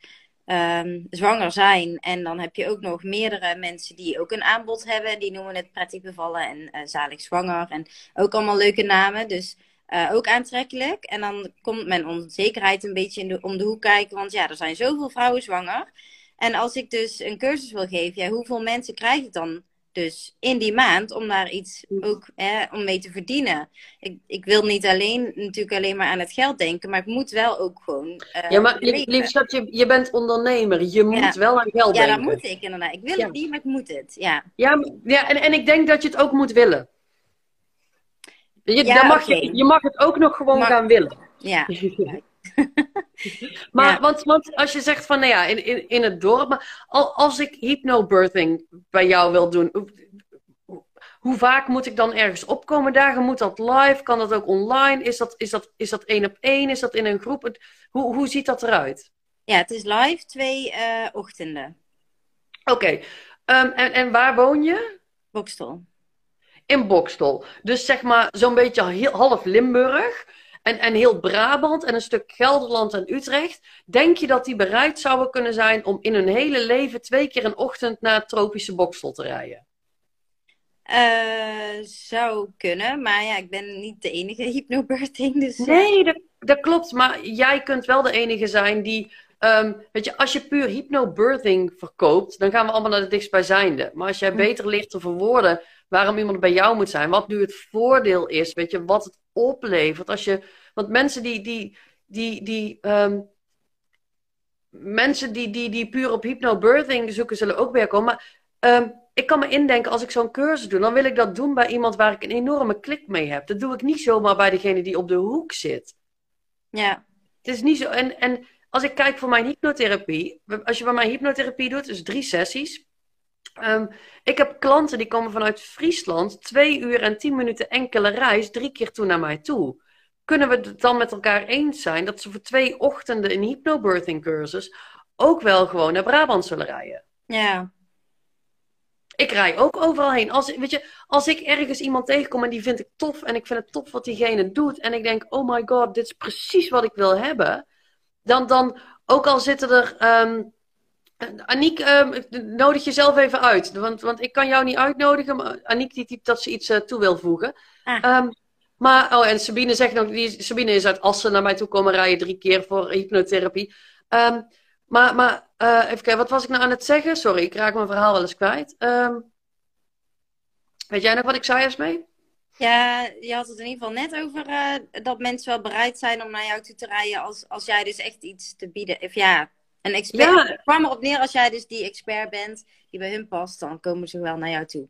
[SPEAKER 5] ehm, zwanger zijn. En dan heb je ook nog meerdere mensen die ook een aanbod hebben. Die noemen het prettig bevallen en eh, zalig zwanger. En ook allemaal leuke namen. Dus eh, ook aantrekkelijk. En dan komt mijn onzekerheid een beetje in de, om de hoek kijken. Want ja, er zijn zoveel vrouwen zwanger. En als ik dus een cursus wil geven, ja, hoeveel mensen krijg ik dan Dus in die maand om daar iets ook hè, om mee te verdienen. Ik, ik wil niet alleen natuurlijk alleen maar aan het geld denken, maar ik moet wel ook gewoon. Uh,
[SPEAKER 1] ja, maar lief, schat, je, je bent ondernemer. Je moet wel aan geld
[SPEAKER 5] ja,
[SPEAKER 1] denken.
[SPEAKER 5] Ja, dat moet ik inderdaad. Ik wil het niet, maar ik moet het. Ja,
[SPEAKER 1] ja, ja en, en ik denk dat je het ook moet willen. Je, dan mag je, je mag het ook nog gewoon gaan willen.
[SPEAKER 5] Ja. [LAUGHS] [LAUGHS]
[SPEAKER 1] maar want, want als je zegt van, nou ja, in, in, in het dorp, maar als ik hypnobirthing bij jou wil doen, hoe vaak moet ik dan ergens opkomen dagen? Moet dat live? Kan dat ook online? Is dat, is dat, is dat één op één? Is dat in een groep? Hoe, hoe ziet dat eruit?
[SPEAKER 5] Ja, het is live twee uh, ochtenden.
[SPEAKER 1] Oké. Um, en, en waar woon je?
[SPEAKER 5] Bokstel.
[SPEAKER 1] In Bokstel. Dus zeg maar zo'n beetje half Limburg. En, en heel Brabant en een stuk Gelderland en Utrecht. Denk je dat die bereid zouden kunnen zijn om in hun hele leven twee keer een ochtend naar het tropische Bokstel te rijden?
[SPEAKER 5] Uh, zou kunnen, maar ja, ik ben niet de enige [LAUGHS] hypnobirthing. Dus,
[SPEAKER 1] nee, dat, dat, klopt. Maar jij kunt wel de enige zijn die. Um, weet je, als je puur hypnobirthing verkoopt, dan gaan we allemaal naar de dichtstbijzijnde. Maar als jij hm. beter ligt te verwoorden waarom iemand bij jou moet zijn, wat nu het voordeel is, weet je, wat het oplevert. Als je, want mensen die. die, die, die um, mensen die, die, die puur op hypnobirthing zoeken, zullen ook weer komen. Maar um, ik kan me indenken, als ik zo'n cursus doe, dan wil ik dat doen bij iemand waar ik een enorme klik mee heb. Dat doe ik niet zomaar bij degene die op de hoek zit.
[SPEAKER 5] Ja.
[SPEAKER 1] Het is niet zo. En, en als ik kijk voor mijn hypnotherapie, als je bij mij hypnotherapie doet, dus drie sessies. Um, ik heb klanten die komen vanuit Friesland, twee uur en tien minuten enkele reis, drie keer toe naar mij toe. Kunnen we het dan met elkaar eens zijn dat ze voor twee ochtenden een hypnobirthing cursus ook wel gewoon naar Brabant zullen rijden?
[SPEAKER 5] Ja.
[SPEAKER 1] Ik rij ook overal heen. Als, weet je, als ik ergens iemand tegenkom en die vind ik tof en ik vind het tof wat diegene doet en ik denk, oh my god, dit is precies wat ik wil hebben, dan, dan ook al zitten er. Um, Aniek, um, nodig jezelf even uit. Want, want ik kan jou niet uitnodigen. Maar Aniek die typt dat ze iets uh, toe wil voegen.
[SPEAKER 5] Ah.
[SPEAKER 1] Um, maar, oh, en Sabine zegt nog, die, Sabine is uit Assen naar mij toe komen rijden drie keer voor hypnotherapie. Um, maar, maar uh, even kijken, wat was ik nou aan het zeggen? Sorry, ik raak mijn verhaal wel eens kwijt. Um, weet jij nog wat ik zei, mee?
[SPEAKER 5] Ja, je had het in ieder geval net over uh, dat mensen wel bereid zijn om naar jou toe te rijden als, als jij dus echt iets te bieden. Of ja, een expert. Ja. Kwam erop neer als jij dus die expert bent die bij hun past, dan komen ze wel naar jou toe.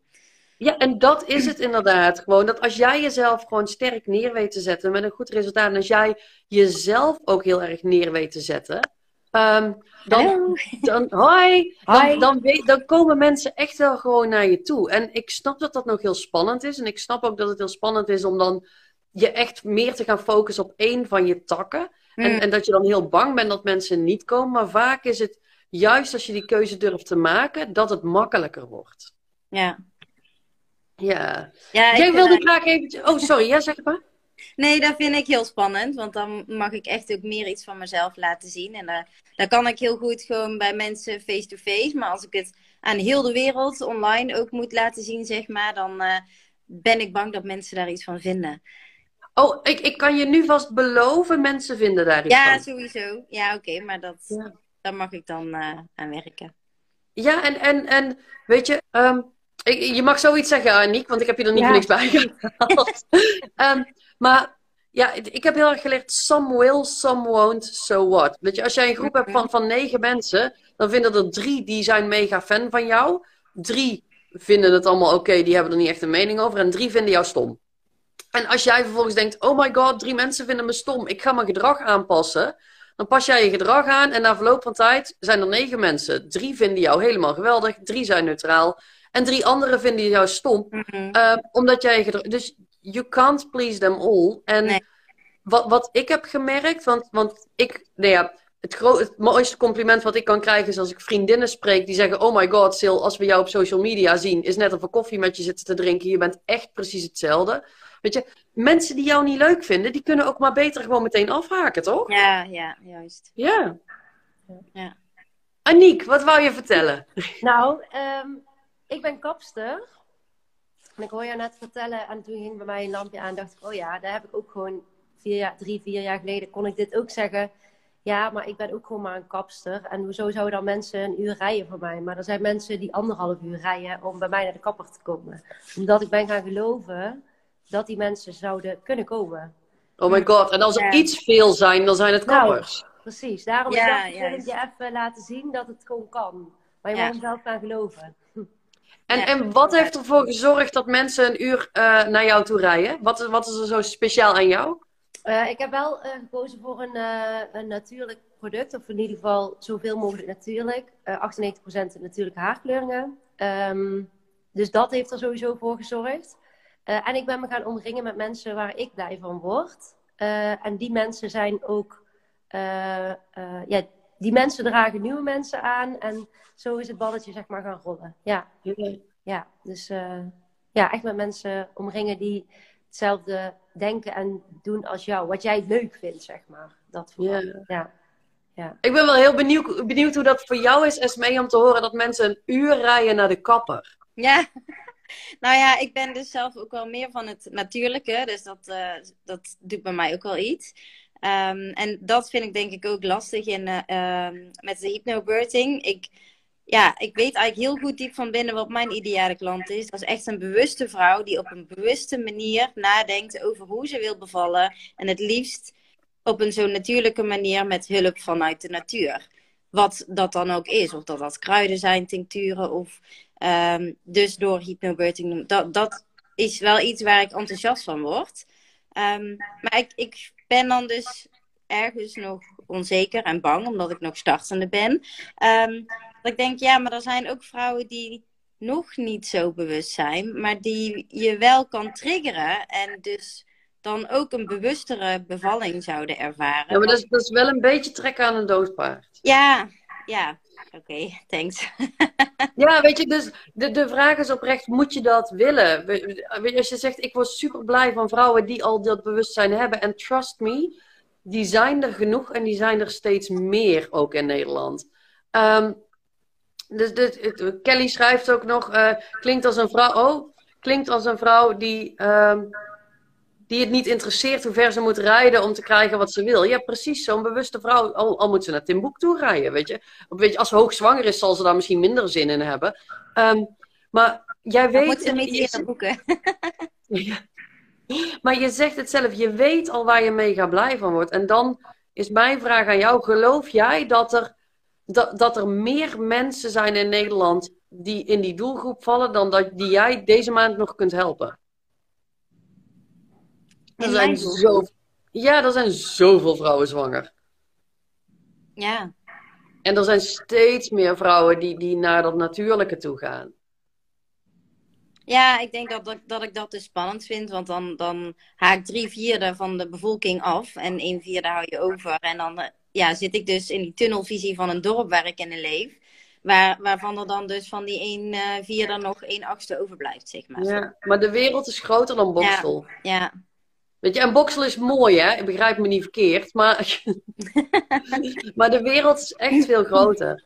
[SPEAKER 1] Ja, en dat is het inderdaad. Gewoon dat als jij jezelf gewoon sterk neer weet te zetten met een goed resultaat. En als jij jezelf ook heel erg neer weet te zetten. Um, dan, dan, hoi, dan, dan, dan, komen mensen echt wel gewoon naar je toe. En ik snap dat dat nog heel spannend is. En ik snap ook dat het heel spannend is om dan je echt meer te gaan focussen op één van je takken. En, mm. en dat je dan heel bang bent dat mensen niet komen. Maar vaak is het juist als je die keuze durft te maken, dat het makkelijker wordt.
[SPEAKER 5] Ja.
[SPEAKER 1] Ja. ja Jij wilde graag even... Oh, sorry. Ja, zeg maar.
[SPEAKER 5] Nee, dat vind ik heel spannend. Want dan mag ik echt ook meer iets van mezelf laten zien. En daar, daar kan ik heel goed gewoon bij mensen face-to-face. Maar als ik het aan heel de wereld online ook moet laten zien, zeg maar, dan uh, ben ik bang dat mensen daar iets van vinden.
[SPEAKER 1] Oh, ik, ik kan je nu vast beloven, mensen vinden daar iets
[SPEAKER 5] ja,
[SPEAKER 1] van.
[SPEAKER 5] Ja, sowieso. Ja, oké, maar dat, ja. daar mag ik dan uh, aan werken.
[SPEAKER 1] Ja, en, en, en weet je, um, ik, je mag zoiets zeggen, Aniek, want ik heb je er niet ja. voor niks bij gehaald. um, [LAUGHS] maar ja, ik heb heel erg geleerd, some will, some won't, so what. Weet je, als jij een groep hebt van, van negen mensen, dan vinden er drie die zijn mega fan van jou. Drie vinden het allemaal oké, die hebben er niet echt een mening over. En drie vinden jou stom. En als jij vervolgens denkt, oh my god, drie mensen vinden me stom, ik ga mijn gedrag aanpassen. Dan pas jij je gedrag aan en na verloop van tijd zijn er negen mensen. Drie vinden jou helemaal geweldig, drie zijn neutraal. En drie anderen vinden jou stom.
[SPEAKER 5] Mm -hmm.
[SPEAKER 1] uh, omdat jij je gedrag... Dus you can't please them all. En
[SPEAKER 5] nee.
[SPEAKER 1] wat, wat ik heb gemerkt, want, want ik, nou ja, het, gro- het mooiste compliment wat ik kan krijgen is als ik vriendinnen spreek die zeggen: Oh my god, Sil, als we jou op social media zien, is net of we koffie met je zitten te drinken. Je bent echt precies hetzelfde. Weet je, mensen die jou niet leuk vinden, die kunnen ook maar beter gewoon meteen afhaken, toch?
[SPEAKER 5] Ja, ja, juist.
[SPEAKER 1] Ja.
[SPEAKER 5] ja.
[SPEAKER 1] Aniek, wat wou je vertellen?
[SPEAKER 6] Nou, um, ik ben kapster. En ik hoor jou net vertellen en toen ging bij mij een lampje aan. dacht ik, oh ja, daar heb ik ook gewoon vier jaar, drie, vier jaar geleden kon ik dit ook zeggen. ja, maar ik ben ook gewoon maar een kapster. En hoezo zouden dan mensen een uur rijden voor mij? Maar er zijn mensen die anderhalf uur rijden om bij mij naar de kapper te komen. Omdat ik ben gaan geloven dat die mensen zouden kunnen komen.
[SPEAKER 1] Oh my god, en als er
[SPEAKER 5] Ja.
[SPEAKER 1] iets veel zijn, dan zijn het
[SPEAKER 6] Nou,
[SPEAKER 1] kappers.
[SPEAKER 6] Precies, daarom
[SPEAKER 5] Ja,
[SPEAKER 6] ik, wil ik
[SPEAKER 5] juist.
[SPEAKER 6] je even laten zien dat het gewoon kan. Maar je
[SPEAKER 5] Ja.
[SPEAKER 6] moet er zelf gaan geloven. [LAUGHS]
[SPEAKER 1] En,
[SPEAKER 5] Ja.
[SPEAKER 1] en wat heeft ervoor gezorgd dat mensen een uur eh, naar jou toe rijden? Wat, is- wat is er zo speciaal aan jou?
[SPEAKER 6] Eh, ik heb wel eh, gekozen voor een, eh, een natuurlijk product, of in ieder geval zoveel mogelijk natuurlijk. Eh 98% natuurlijke haarkleuringen. Ehm, dus dat heeft er sowieso voor gezorgd. Eh, en ik ben me gaan omringen met mensen waar ik blij van word. Eh, en die mensen zijn ook, eh, ja, die mensen dragen nieuwe mensen aan. En zo is het balletje zeg maar gaan rollen. Ja, ja. dus ja, echt met mensen omringen die hetzelfde denken en doen als jou. Wat jij leuk vindt, zeg maar. Dat vooral.
[SPEAKER 1] Ja.
[SPEAKER 6] Ja.
[SPEAKER 1] Ik ben wel heel benieuwd, benieuwd hoe dat voor jou is, Esmee, om te horen dat mensen een uur rijden naar de kapper.
[SPEAKER 5] Ja, [LAUGHS] nou ja, ik ben dus zelf ook wel meer van het natuurlijke. Dus dat, eh, dat doet bij mij ook wel iets. Ehm, en dat vind ik denk ik ook lastig in, eh, ehm, met de hypnobirthing. Ik, ja, ik weet eigenlijk heel goed diep van binnen wat mijn ideale klant is. Dat is echt een bewuste vrouw die op een bewuste manier nadenkt over hoe ze wil bevallen. En het liefst op een zo natuurlijke manier met hulp vanuit de natuur. Wat dat dan ook is. Of dat dat kruiden zijn, tincturen of... Ehm, dus door hypnobirthing, dat, dat is wel iets waar ik enthousiast van word. Ehm, maar ik, ik ben dan dus ergens nog onzeker en bang, omdat ik nog startende ben. Ehm, dat ik denk, ja, maar er zijn ook vrouwen die nog niet zo bewust zijn, maar die je wel kan triggeren en dus dan ook een bewustere bevalling zouden ervaren.
[SPEAKER 1] Ja, maar dat is, dat is wel een beetje trekken aan een doodpaard.
[SPEAKER 5] Ja, ja. Oké, [LAUGHS] thanks. [LAUGHS]
[SPEAKER 1] Ja, weet je, dus de, de vraag is oprecht, moet je dat willen? Als je zegt, ik word super blij van vrouwen die al dat bewustzijn hebben. En trust me, die zijn er genoeg en die zijn er steeds meer ook in Nederland. Ehm, dus, Kelly schrijft ook nog, eh, klinkt als een vrouw, oh, klinkt als een vrouw die, ehm, die het niet interesseert hoe ver ze moet rijden om te krijgen wat ze wil. Ja, precies, zo'n bewuste vrouw, al, al moet ze naar Timbuktu rijden, weet je. Weet je, als ze hoogzwanger is, zal ze daar misschien minder zin in hebben. Ehm, maar jij weet...
[SPEAKER 5] moeten we niet boeken. [LAUGHS]
[SPEAKER 1] Ja. Maar je zegt het zelf, je weet al waar je mega blij van wordt. En dan is mijn vraag aan jou: geloof jij dat er, dat, dat er meer mensen zijn in Nederland die in die doelgroep vallen dan dat, die jij deze maand nog kunt helpen? Er zijn zo, ja, er zijn zoveel vrouwen zwanger.
[SPEAKER 5] Ja,
[SPEAKER 1] En er zijn steeds meer vrouwen die, die naar dat natuurlijke toe gaan.
[SPEAKER 5] Ja, ik denk dat, dat, dat ik dat dus spannend vind. Want dan, dan haak drie vierde van de bevolking af. En een vierde hou je over. En dan eh, ja, zit ik dus in die tunnelvisie van een dorp waar ik in leef. Waar, waarvan er dan dus van die een eh, vierde nog één achtste overblijft, zeg maar.
[SPEAKER 1] Ja, maar de wereld is groter dan Boksel.
[SPEAKER 5] Ja,
[SPEAKER 1] Weet je, en Boksel is mooi, hè? Ik begrijp me niet verkeerd, maar, [LAUGHS] maar de wereld is echt veel groter.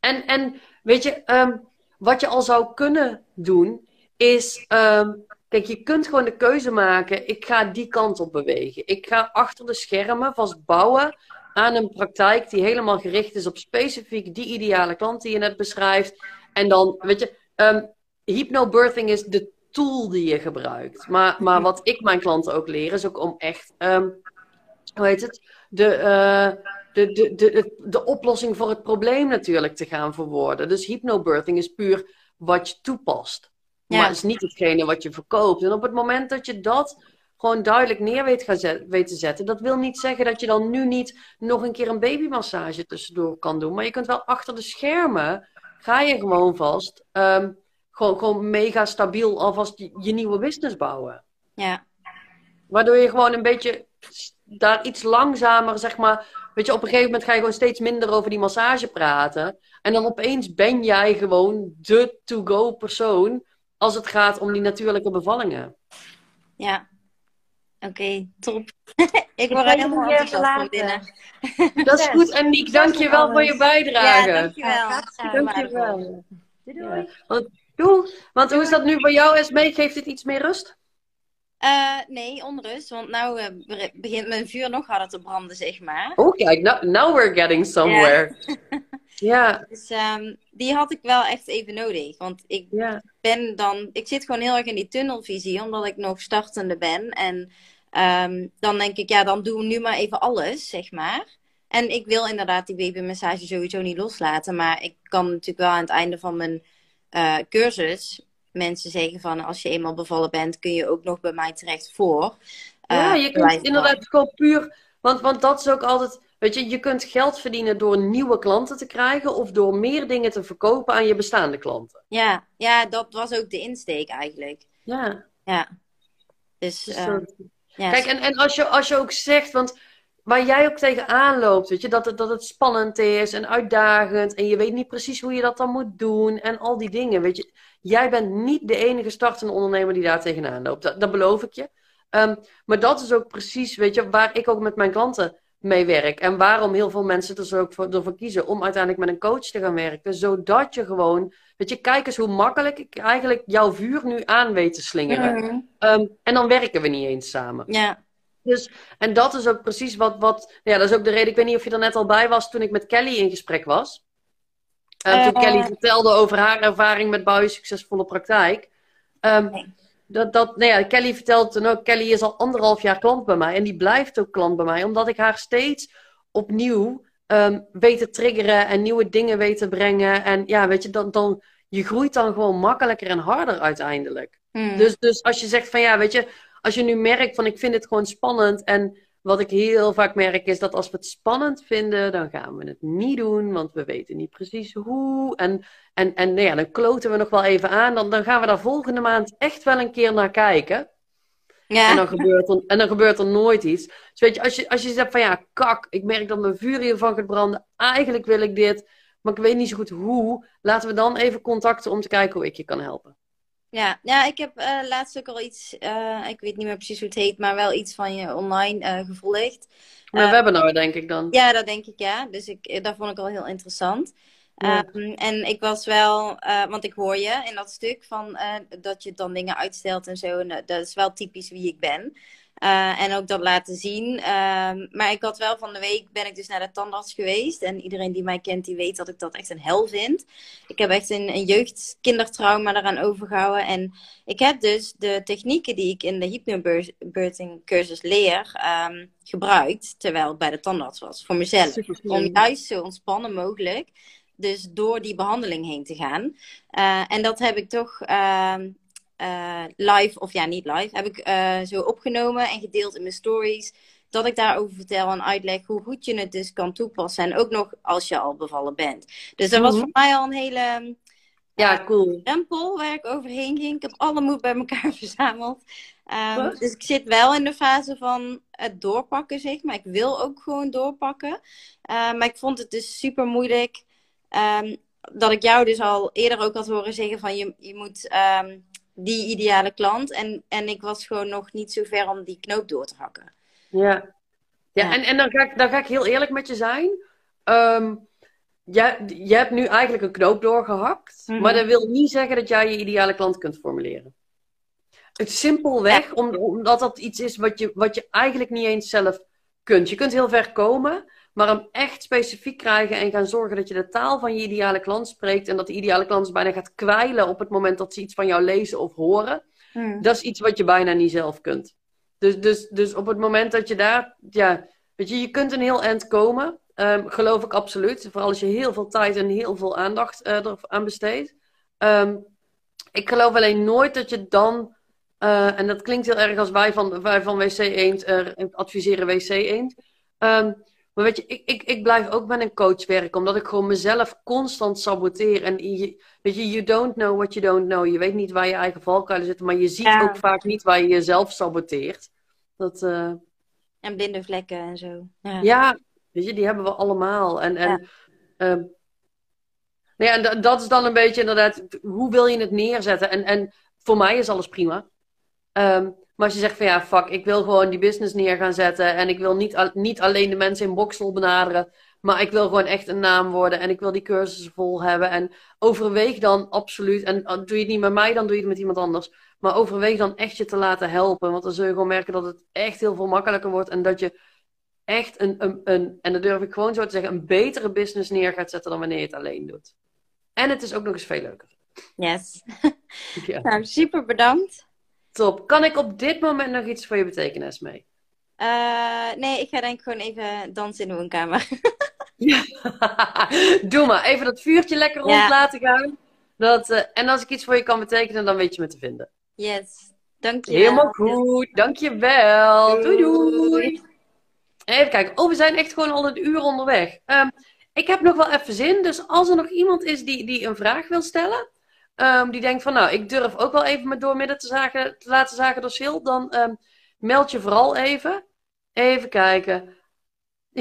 [SPEAKER 1] En, en weet je, ehm, wat je al zou kunnen doen, is, ehm, kijk, je kunt gewoon de keuze maken, ik ga die kant op bewegen. Ik ga achter de schermen vast bouwen aan een praktijk die helemaal gericht is op specifiek die ideale klant die je net beschrijft. En dan, weet je, ehm hypnobirthing is de tool die je gebruikt. Maar, maar wat ik mijn klanten ook leer, is ook om echt, ehm, hoe heet het, de, eh, de, de, de, de, de oplossing voor het probleem natuurlijk te gaan verwoorden. Dus hypnobirthing is puur wat je toepast.
[SPEAKER 5] Ja.
[SPEAKER 1] Maar het is niet hetgene wat je verkoopt. En op het moment dat je dat gewoon duidelijk neer weet, gaan zet, weet te zetten, dat wil niet zeggen dat je dan nu niet nog een keer een babymassage tussendoor kan doen. Maar je kunt wel achter de schermen, ga je gewoon vast, ehm, gewoon, gewoon mega stabiel alvast je, je nieuwe business bouwen.
[SPEAKER 5] ja,
[SPEAKER 1] Waardoor je gewoon een beetje daar iets langzamer, zeg maar. Weet je, op een gegeven moment ga je gewoon steeds minder over die massage praten. En dan opeens ben jij gewoon de to-go persoon als het gaat om die natuurlijke bevallingen.
[SPEAKER 5] ja. Oké, top. [LAUGHS] ik word er helemaal enthousiast van binnen. [LAUGHS]
[SPEAKER 1] Dat is goed. En ik dank je wel voor je
[SPEAKER 5] Ja,
[SPEAKER 1] bijdrage.
[SPEAKER 5] dankjewel.
[SPEAKER 6] Ja,
[SPEAKER 1] Dank je wel.
[SPEAKER 6] Doei doei.
[SPEAKER 1] Doei. Want hoe is dat nu voor jou, Esmee? Geeft dit iets meer rust?
[SPEAKER 5] Uh, nee, onrust. Want nou uh, begint mijn vuur nog harder te branden, zeg maar.
[SPEAKER 1] Oh, kijk, now, now we're getting somewhere. [LAUGHS] Ja.
[SPEAKER 5] Dus um, die had ik wel echt even nodig. Want ik ben dan... Ik zit gewoon heel erg in die tunnelvisie, omdat ik nog startende ben. En um, dan denk ik, ja, dan doen we nu maar even alles, zeg maar. En ik wil inderdaad die babymassage sowieso niet loslaten. Maar ik kan natuurlijk wel aan het einde van mijn uh, cursus mensen zeggen van als je eenmaal bevallen bent, kun je ook nog bij mij terecht voor.
[SPEAKER 1] ja, je kunt inderdaad gewoon puur. Want, want dat is ook altijd. Weet je, je kunt geld verdienen door nieuwe klanten te krijgen of door meer dingen te verkopen aan je bestaande klanten.
[SPEAKER 5] Ja, ja dat was ook de insteek eigenlijk.
[SPEAKER 1] Ja.
[SPEAKER 5] Ja. Dus. Uh,
[SPEAKER 1] ja. Kijk, en, en als, je, als je ook zegt, want waar jij ook tegenaan loopt, weet je, dat het, dat het spannend is en uitdagend en je weet niet precies hoe je dat dan moet doen en al die dingen, weet je. Jij bent niet de enige startende ondernemer die daar tegenaan loopt, dat, dat beloof ik je. Um, maar dat is ook precies, weet je, waar ik ook met mijn klanten mee werk. En waarom heel veel mensen er zo ook voor, ervoor kiezen om uiteindelijk met een coach te gaan werken. Zodat je gewoon, weet je, kijk eens hoe makkelijk ik eigenlijk jouw vuur nu aan weet te slingeren. Um, en dan werken we niet eens samen.
[SPEAKER 5] Ja.
[SPEAKER 1] Dus, en dat is ook precies wat, wat, ja, dat is ook de reden. Ik weet niet of je er net al bij was toen ik met Kelly in gesprek was. Uh, toen Kelly vertelde over haar ervaring met bouwen succesvolle praktijk. Um, dat, dat, nou ja, Kelly vertelde toen ook, Kelly is al anderhalf jaar klant bij mij. En die blijft ook klant bij mij, omdat ik haar steeds opnieuw um, weet te triggeren en nieuwe dingen weet te brengen. En ja, weet je, dan, dan, je groeit dan gewoon makkelijker en harder uiteindelijk. Hmm. Dus, dus als je zegt van ja, weet je, als je nu merkt van ik vind het gewoon spannend en wat ik heel vaak merk is dat als we het spannend vinden, dan gaan we het niet doen, want we weten niet precies hoe. En, en, en nou ja, dan kloten we nog wel even aan. Dan, dan gaan we daar volgende maand echt wel een keer naar kijken. Ja. En, dan gebeurt er, en dan gebeurt er nooit iets. Dus weet je, als je, als je zegt van ja, kak, ik merk dat mijn vuur hiervan gaat branden. Eigenlijk wil ik dit, maar ik weet niet zo goed hoe. Laten we dan even contacten om te kijken hoe ik je kan helpen.
[SPEAKER 5] Ja, ja ik heb uh, laatst ook al iets, uh, ik weet niet meer precies hoe het heet, maar wel iets van je online uh, gevolgd.
[SPEAKER 1] Een webinar, denk ik dan.
[SPEAKER 5] Ja, dat denk ik, ja. Dus ik, dat vond ik al heel interessant. Ja. Um, en ik was wel, want ik hoor je in dat stuk van dat je dan dingen uitstelt en zo. En dat is wel typisch wie ik ben. Uh, en ook dat laten zien. Uh, maar ik had wel van de week ben ik dus naar de tandarts geweest. En iedereen die mij kent, die weet dat ik dat echt een hel vind. Ik heb echt een, een jeugdkindertrauma eraan overgehouden. En ik heb dus de technieken die ik in de hypnobirthing cursus leer, um, gebruikt. Terwijl ik bij de tandarts was. Voor mezelf. Om juist zo ontspannen mogelijk dus door die behandeling heen te gaan. Uh, en dat heb ik toch uh, uh, live, of ja, niet live, heb ik uh, zo opgenomen en gedeeld in mijn stories. Dat ik daarover vertel en uitleg hoe goed je het dus kan toepassen. En ook nog als je al bevallen bent. Dus dat was mhm. voor mij al een hele
[SPEAKER 1] ja, cool.
[SPEAKER 5] drempel waar ik overheen ging. Ik heb alle moed bij elkaar [LAUGHS] verzameld. Um, dus ik zit wel in de fase van het doorpakken, zeg maar. Ik wil ook gewoon doorpakken. Uh, maar ik vond het dus super moeilijk. Um, dat ik jou dus al eerder ook had horen zeggen van je, je moet um, die ideale klant. En, en ik was gewoon nog niet zo ver om die knoop door te hakken.
[SPEAKER 1] Ja, ja, En, en dan, ga ik, dan ga ik heel eerlijk met je zijn. Um, jij, je hebt nu eigenlijk een knoop doorgehakt. Mhm. Maar dat wil niet zeggen dat jij je ideale klant kunt formuleren. Het simpelweg omdat dat iets is wat je, wat je eigenlijk niet eens zelf kunt. Je kunt heel ver komen. Maar hem echt specifiek krijgen en gaan zorgen dat je de taal van je ideale klant spreekt. En dat de ideale klant bijna gaat kwijlen op het moment dat ze iets van jou lezen of horen. Hmm. Dat is iets wat je bijna niet zelf kunt. Dus, dus, dus op het moment dat je daar, ja, weet je, je kunt een heel eind komen. Um, geloof ik absoluut. Vooral als je heel veel tijd en heel veel aandacht uh, aan besteedt. Um, ik geloof alleen nooit dat je dan, uh, en dat klinkt heel erg als wij van, wij van WC Eend uh, adviseren WC Eend. Um, maar weet je, ik, ik, ik blijf ook met een coach werken, omdat ik gewoon mezelf constant saboteer. En je, weet je, you don't know what you don't know. Je weet niet waar je eigen valkuilen zitten, maar je ziet ook vaak niet waar je jezelf saboteert. Dat, uh...
[SPEAKER 5] En blinde vlekken en zo.
[SPEAKER 1] Ja. ja, weet je, die hebben we allemaal. En, en, ja. Uh, ja, en dat is dan een beetje inderdaad, hoe wil je het neerzetten? En, en voor mij is alles prima. Um, maar als je zegt van ja, fuck, ik wil gewoon die business neer gaan zetten. En ik wil niet, niet alleen de mensen in Boksel benaderen. Maar ik wil gewoon echt een naam worden en ik wil die cursussen vol hebben. En overweeg dan absoluut, en doe je het niet met mij, dan doe je het met iemand anders. Maar overweeg dan echt je te laten helpen. Want dan zul je gewoon merken dat het echt heel veel makkelijker wordt. En dat je echt een, een, een en dat durf ik gewoon zo te zeggen, een betere business neer gaat zetten dan wanneer je het alleen doet. En het is ook nog eens veel leuker.
[SPEAKER 5] Yes. ja. [LAUGHS] Nou, super bedankt.
[SPEAKER 1] Top. Kan ik op dit moment nog iets voor je betekenis mee?
[SPEAKER 5] Uh, nee, ik ga denk ik gewoon even dansen in de woonkamer.
[SPEAKER 1] ja. [LAUGHS] Doe maar. Even dat vuurtje lekker rond laten gaan. Dat, uh, en als ik iets voor je kan betekenen, dan weet je me te vinden.
[SPEAKER 5] Yes. Dank je
[SPEAKER 1] Helemaal goed. Dank je wel. Doei doei. Even kijken. Oh, we zijn echt gewoon al een uur onderweg. Um, ik heb nog wel even zin. Dus als er nog iemand is die, die een vraag wil stellen. Um, die denkt van nou, ik durf ook wel even met doormidden te, zagen, te laten zagen door Sil. Dan um, meld je vooral even. Even kijken. [LAUGHS]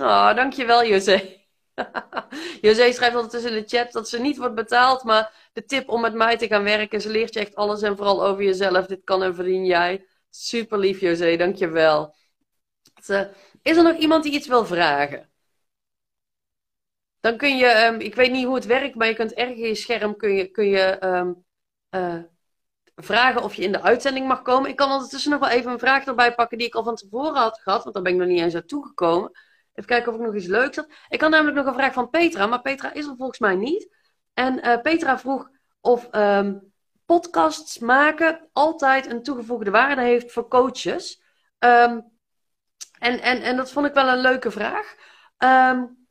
[SPEAKER 1] oh, dankjewel José. [LAUGHS] José schrijft altijd in de chat dat ze niet wordt betaald. Maar de tip om met mij te gaan werken. Ze leert je echt alles en vooral over jezelf. Dit kan en verdien jij. Super lief José, dankjewel. Is er nog iemand die iets wil vragen? Dan kun je, um, ik weet niet hoe het werkt, maar je kunt ergens in je scherm kun je, kun je um, uh, vragen of je in de uitzending mag komen. Ik kan ondertussen nog wel even een vraag erbij pakken die ik al van tevoren had gehad, want daar ben ik nog niet eens aan toegekomen. Even kijken of ik nog iets leuks had. Ik had namelijk nog een vraag van Petra, maar Petra is er volgens mij niet. En uh, Petra vroeg of um, podcasts maken altijd een toegevoegde waarde heeft voor coaches. En, en, en dat vond ik wel een leuke vraag. Um,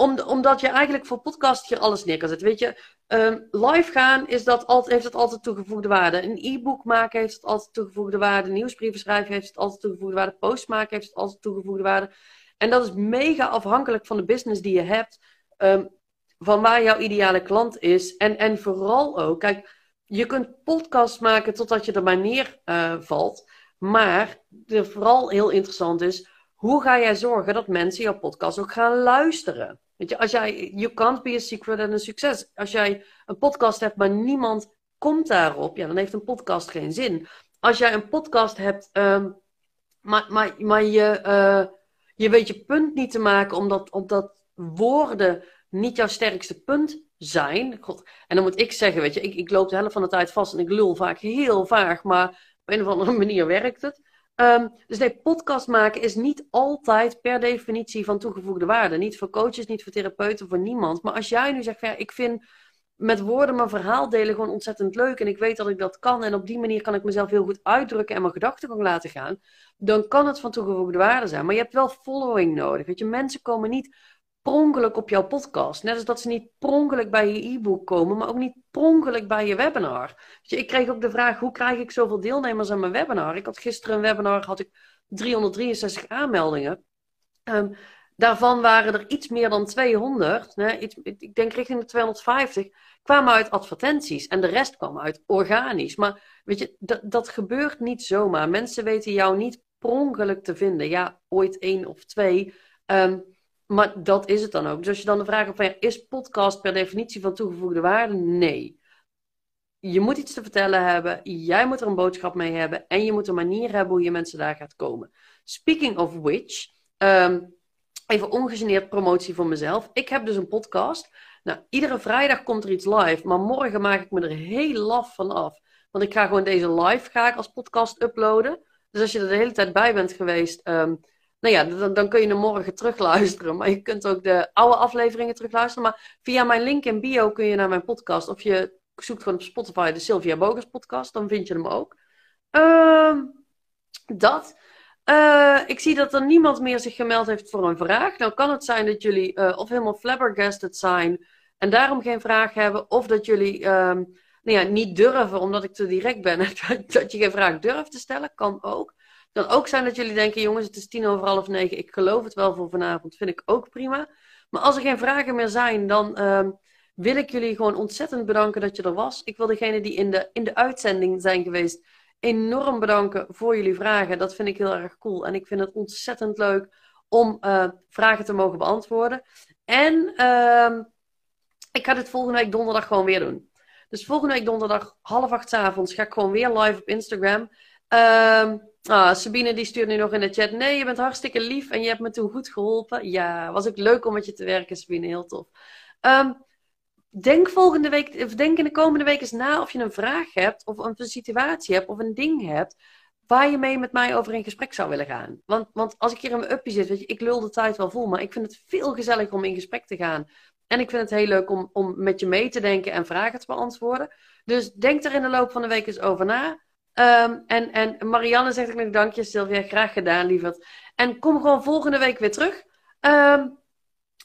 [SPEAKER 1] om, omdat je eigenlijk voor podcast hier alles neer kan zetten. Weet je, um, live gaan is dat altijd, heeft het altijd toegevoegde waarde. Een e-book maken heeft het altijd toegevoegde waarde. Nieuwsbrieven schrijven heeft het altijd toegevoegde waarde. Post maken heeft het altijd toegevoegde waarde. En dat is mega afhankelijk van de business die je hebt. Um, van waar jouw ideale klant is. En, en vooral ook, kijk, je kunt podcast maken totdat je er maar neer uh, valt. Maar de vooral heel interessant is, hoe ga jij zorgen dat mensen jouw podcast ook gaan luisteren? Weet je, als jij, you can't be a secret en een succes. Als jij een podcast hebt, maar niemand komt daarop, ja, dan heeft een podcast geen zin. Als jij een podcast hebt, um, maar, maar, maar je, uh, je weet je punt niet te maken, omdat, omdat woorden niet jouw sterkste punt zijn. God. En dan moet ik zeggen, weet je, ik, ik loop de helft van de tijd vast en ik lul vaak heel vaag, maar op een of andere manier werkt het. Um, dus nee, podcast maken is niet altijd per definitie van toegevoegde waarde. Niet voor coaches, niet voor therapeuten, voor niemand. Maar als jij nu zegt, ja, ik vind met woorden mijn verhaal delen gewoon ontzettend leuk. En ik weet dat ik dat kan. En op die manier kan ik mezelf heel goed uitdrukken en mijn gedachtegang laten gaan. Dan kan het van toegevoegde waarde zijn. Maar je hebt wel following nodig. Weet je, mensen komen niet pronkelijk op jouw podcast. Net als dat ze niet pronkelijk bij je e-book komen, maar ook niet pronkelijk bij je webinar. ik kreeg ook de vraag, hoe krijg ik zoveel deelnemers aan mijn webinar? Ik had gisteren een webinar, had ik 363 aanmeldingen. Um, daarvan waren er iets meer dan 200, nee, iets, ik denk richting de 250, kwamen uit advertenties. En de rest kwam uit organisch. Maar weet je, dat, dat gebeurt niet zomaar. Mensen weten jou niet pronkelijk te vinden. Ja, ooit één of twee. Um, maar dat is het dan ook. Dus als je dan de vraag hebt van, is podcast per definitie van toegevoegde waarde? Nee. Je moet iets te vertellen hebben, jij moet er een boodschap mee hebben en je moet een manier hebben hoe je mensen daar gaat komen. Speaking of which, um, even ongegeneerd promotie voor mezelf. Ik heb dus een podcast. Nou, iedere vrijdag komt er iets live, maar morgen maak ik me er heel laf van af. Want ik ga gewoon deze live ga ik als podcast uploaden. Dus als je er de hele tijd bij bent geweest, um, nou ja, dan, dan, kun je hem morgen terugluisteren. Maar je kunt ook de oude afleveringen terugluisteren. Maar via mijn link in bio kun je naar mijn podcast. Of je zoekt gewoon op Spotify de Sylvia Bogus podcast. Dan vind je hem ook. Uh, dat. Uh, ik zie dat er niemand meer zich gemeld heeft voor een vraag. Nou kan het zijn dat jullie uh, of helemaal flabbergasted zijn. En daarom geen vraag hebben. Of dat jullie um, nou ja, niet durven omdat ik te direct ben. [LAUGHS] dat je geen vraag durft te stellen. Kan ook kan ook zijn dat jullie denken, jongens, het is tien over half negen. Ik geloof het wel voor vanavond. Vind ik ook prima. Maar als er geen vragen meer zijn, dan uh, wil ik jullie gewoon ontzettend bedanken dat je er was. Ik wil degenen die in de, in de uitzending zijn geweest enorm bedanken voor jullie vragen. Dat vind ik heel erg cool. En ik vind het ontzettend leuk om uh, vragen te mogen beantwoorden. En uh, ik ga dit volgende week donderdag gewoon weer doen. Dus volgende week donderdag half acht avonds ga ik gewoon weer live op Instagram. Uh, Ah, Sabine die stuurt nu nog in de chat. Nee, je bent hartstikke lief en je hebt me toen goed geholpen. Ja, was ook leuk om met je te werken, Sabine. Heel tof. Ehm, denk volgende week, of denk in de komende week eens na of je een vraag hebt, of een situatie hebt, of een ding hebt, waar je mee met mij over in gesprek zou willen gaan. Want, want als ik hier in mijn uppie zit, weet je, ik lul de tijd wel vol, maar ik vind het veel gezelliger om in gesprek te gaan. En ik vind het heel leuk om, om met je mee te denken en vragen te beantwoorden. Dus denk er in de loop van de week eens over na. Ehm, en, en Marianne zegt ook nog dankje, Sylvia. Graag gedaan, lieverd. En kom gewoon volgende week weer terug. Ehm,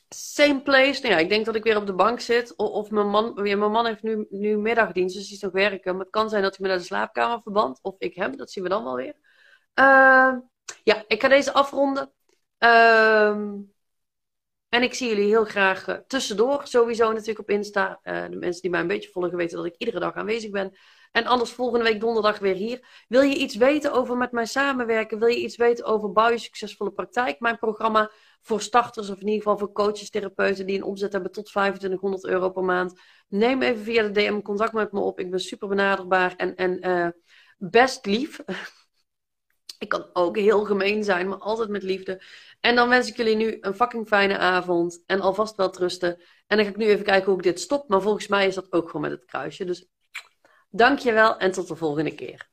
[SPEAKER 1] same place. Nou ja, ik denk dat ik weer op de bank zit. Of, of mijn, man, mijn man heeft nu, nu middagdienst, dus die is nog werken. Maar het kan zijn dat hij me naar de slaapkamer verband. Of ik hem, dat zien we dan wel weer. Ehm, ja, ik ga deze afronden. en ik zie jullie heel graag uh, tussendoor. Sowieso natuurlijk op Insta. Uh, de mensen die mij een beetje volgen weten dat ik iedere dag aanwezig ben. En anders volgende week donderdag weer hier. Wil je iets weten over met mij samenwerken? Wil je iets weten over Bouw je Succesvolle Praktijk? Mijn programma voor starters, of in ieder geval voor coaches, therapeuten die een omzet hebben tot 2500 euro per maand. Neem even via de DM contact met me op. Ik ben super benaderbaar en, en uh, best lief. [LAUGHS] ik kan ook heel gemeen zijn, maar altijd met liefde. En dan wens ik jullie nu een fucking fijne avond. En alvast wel trusten. En dan ga ik nu even kijken hoe ik dit stop. Maar volgens mij is dat ook gewoon met het kruisje. Dus Dankjewel en tot de volgende keer.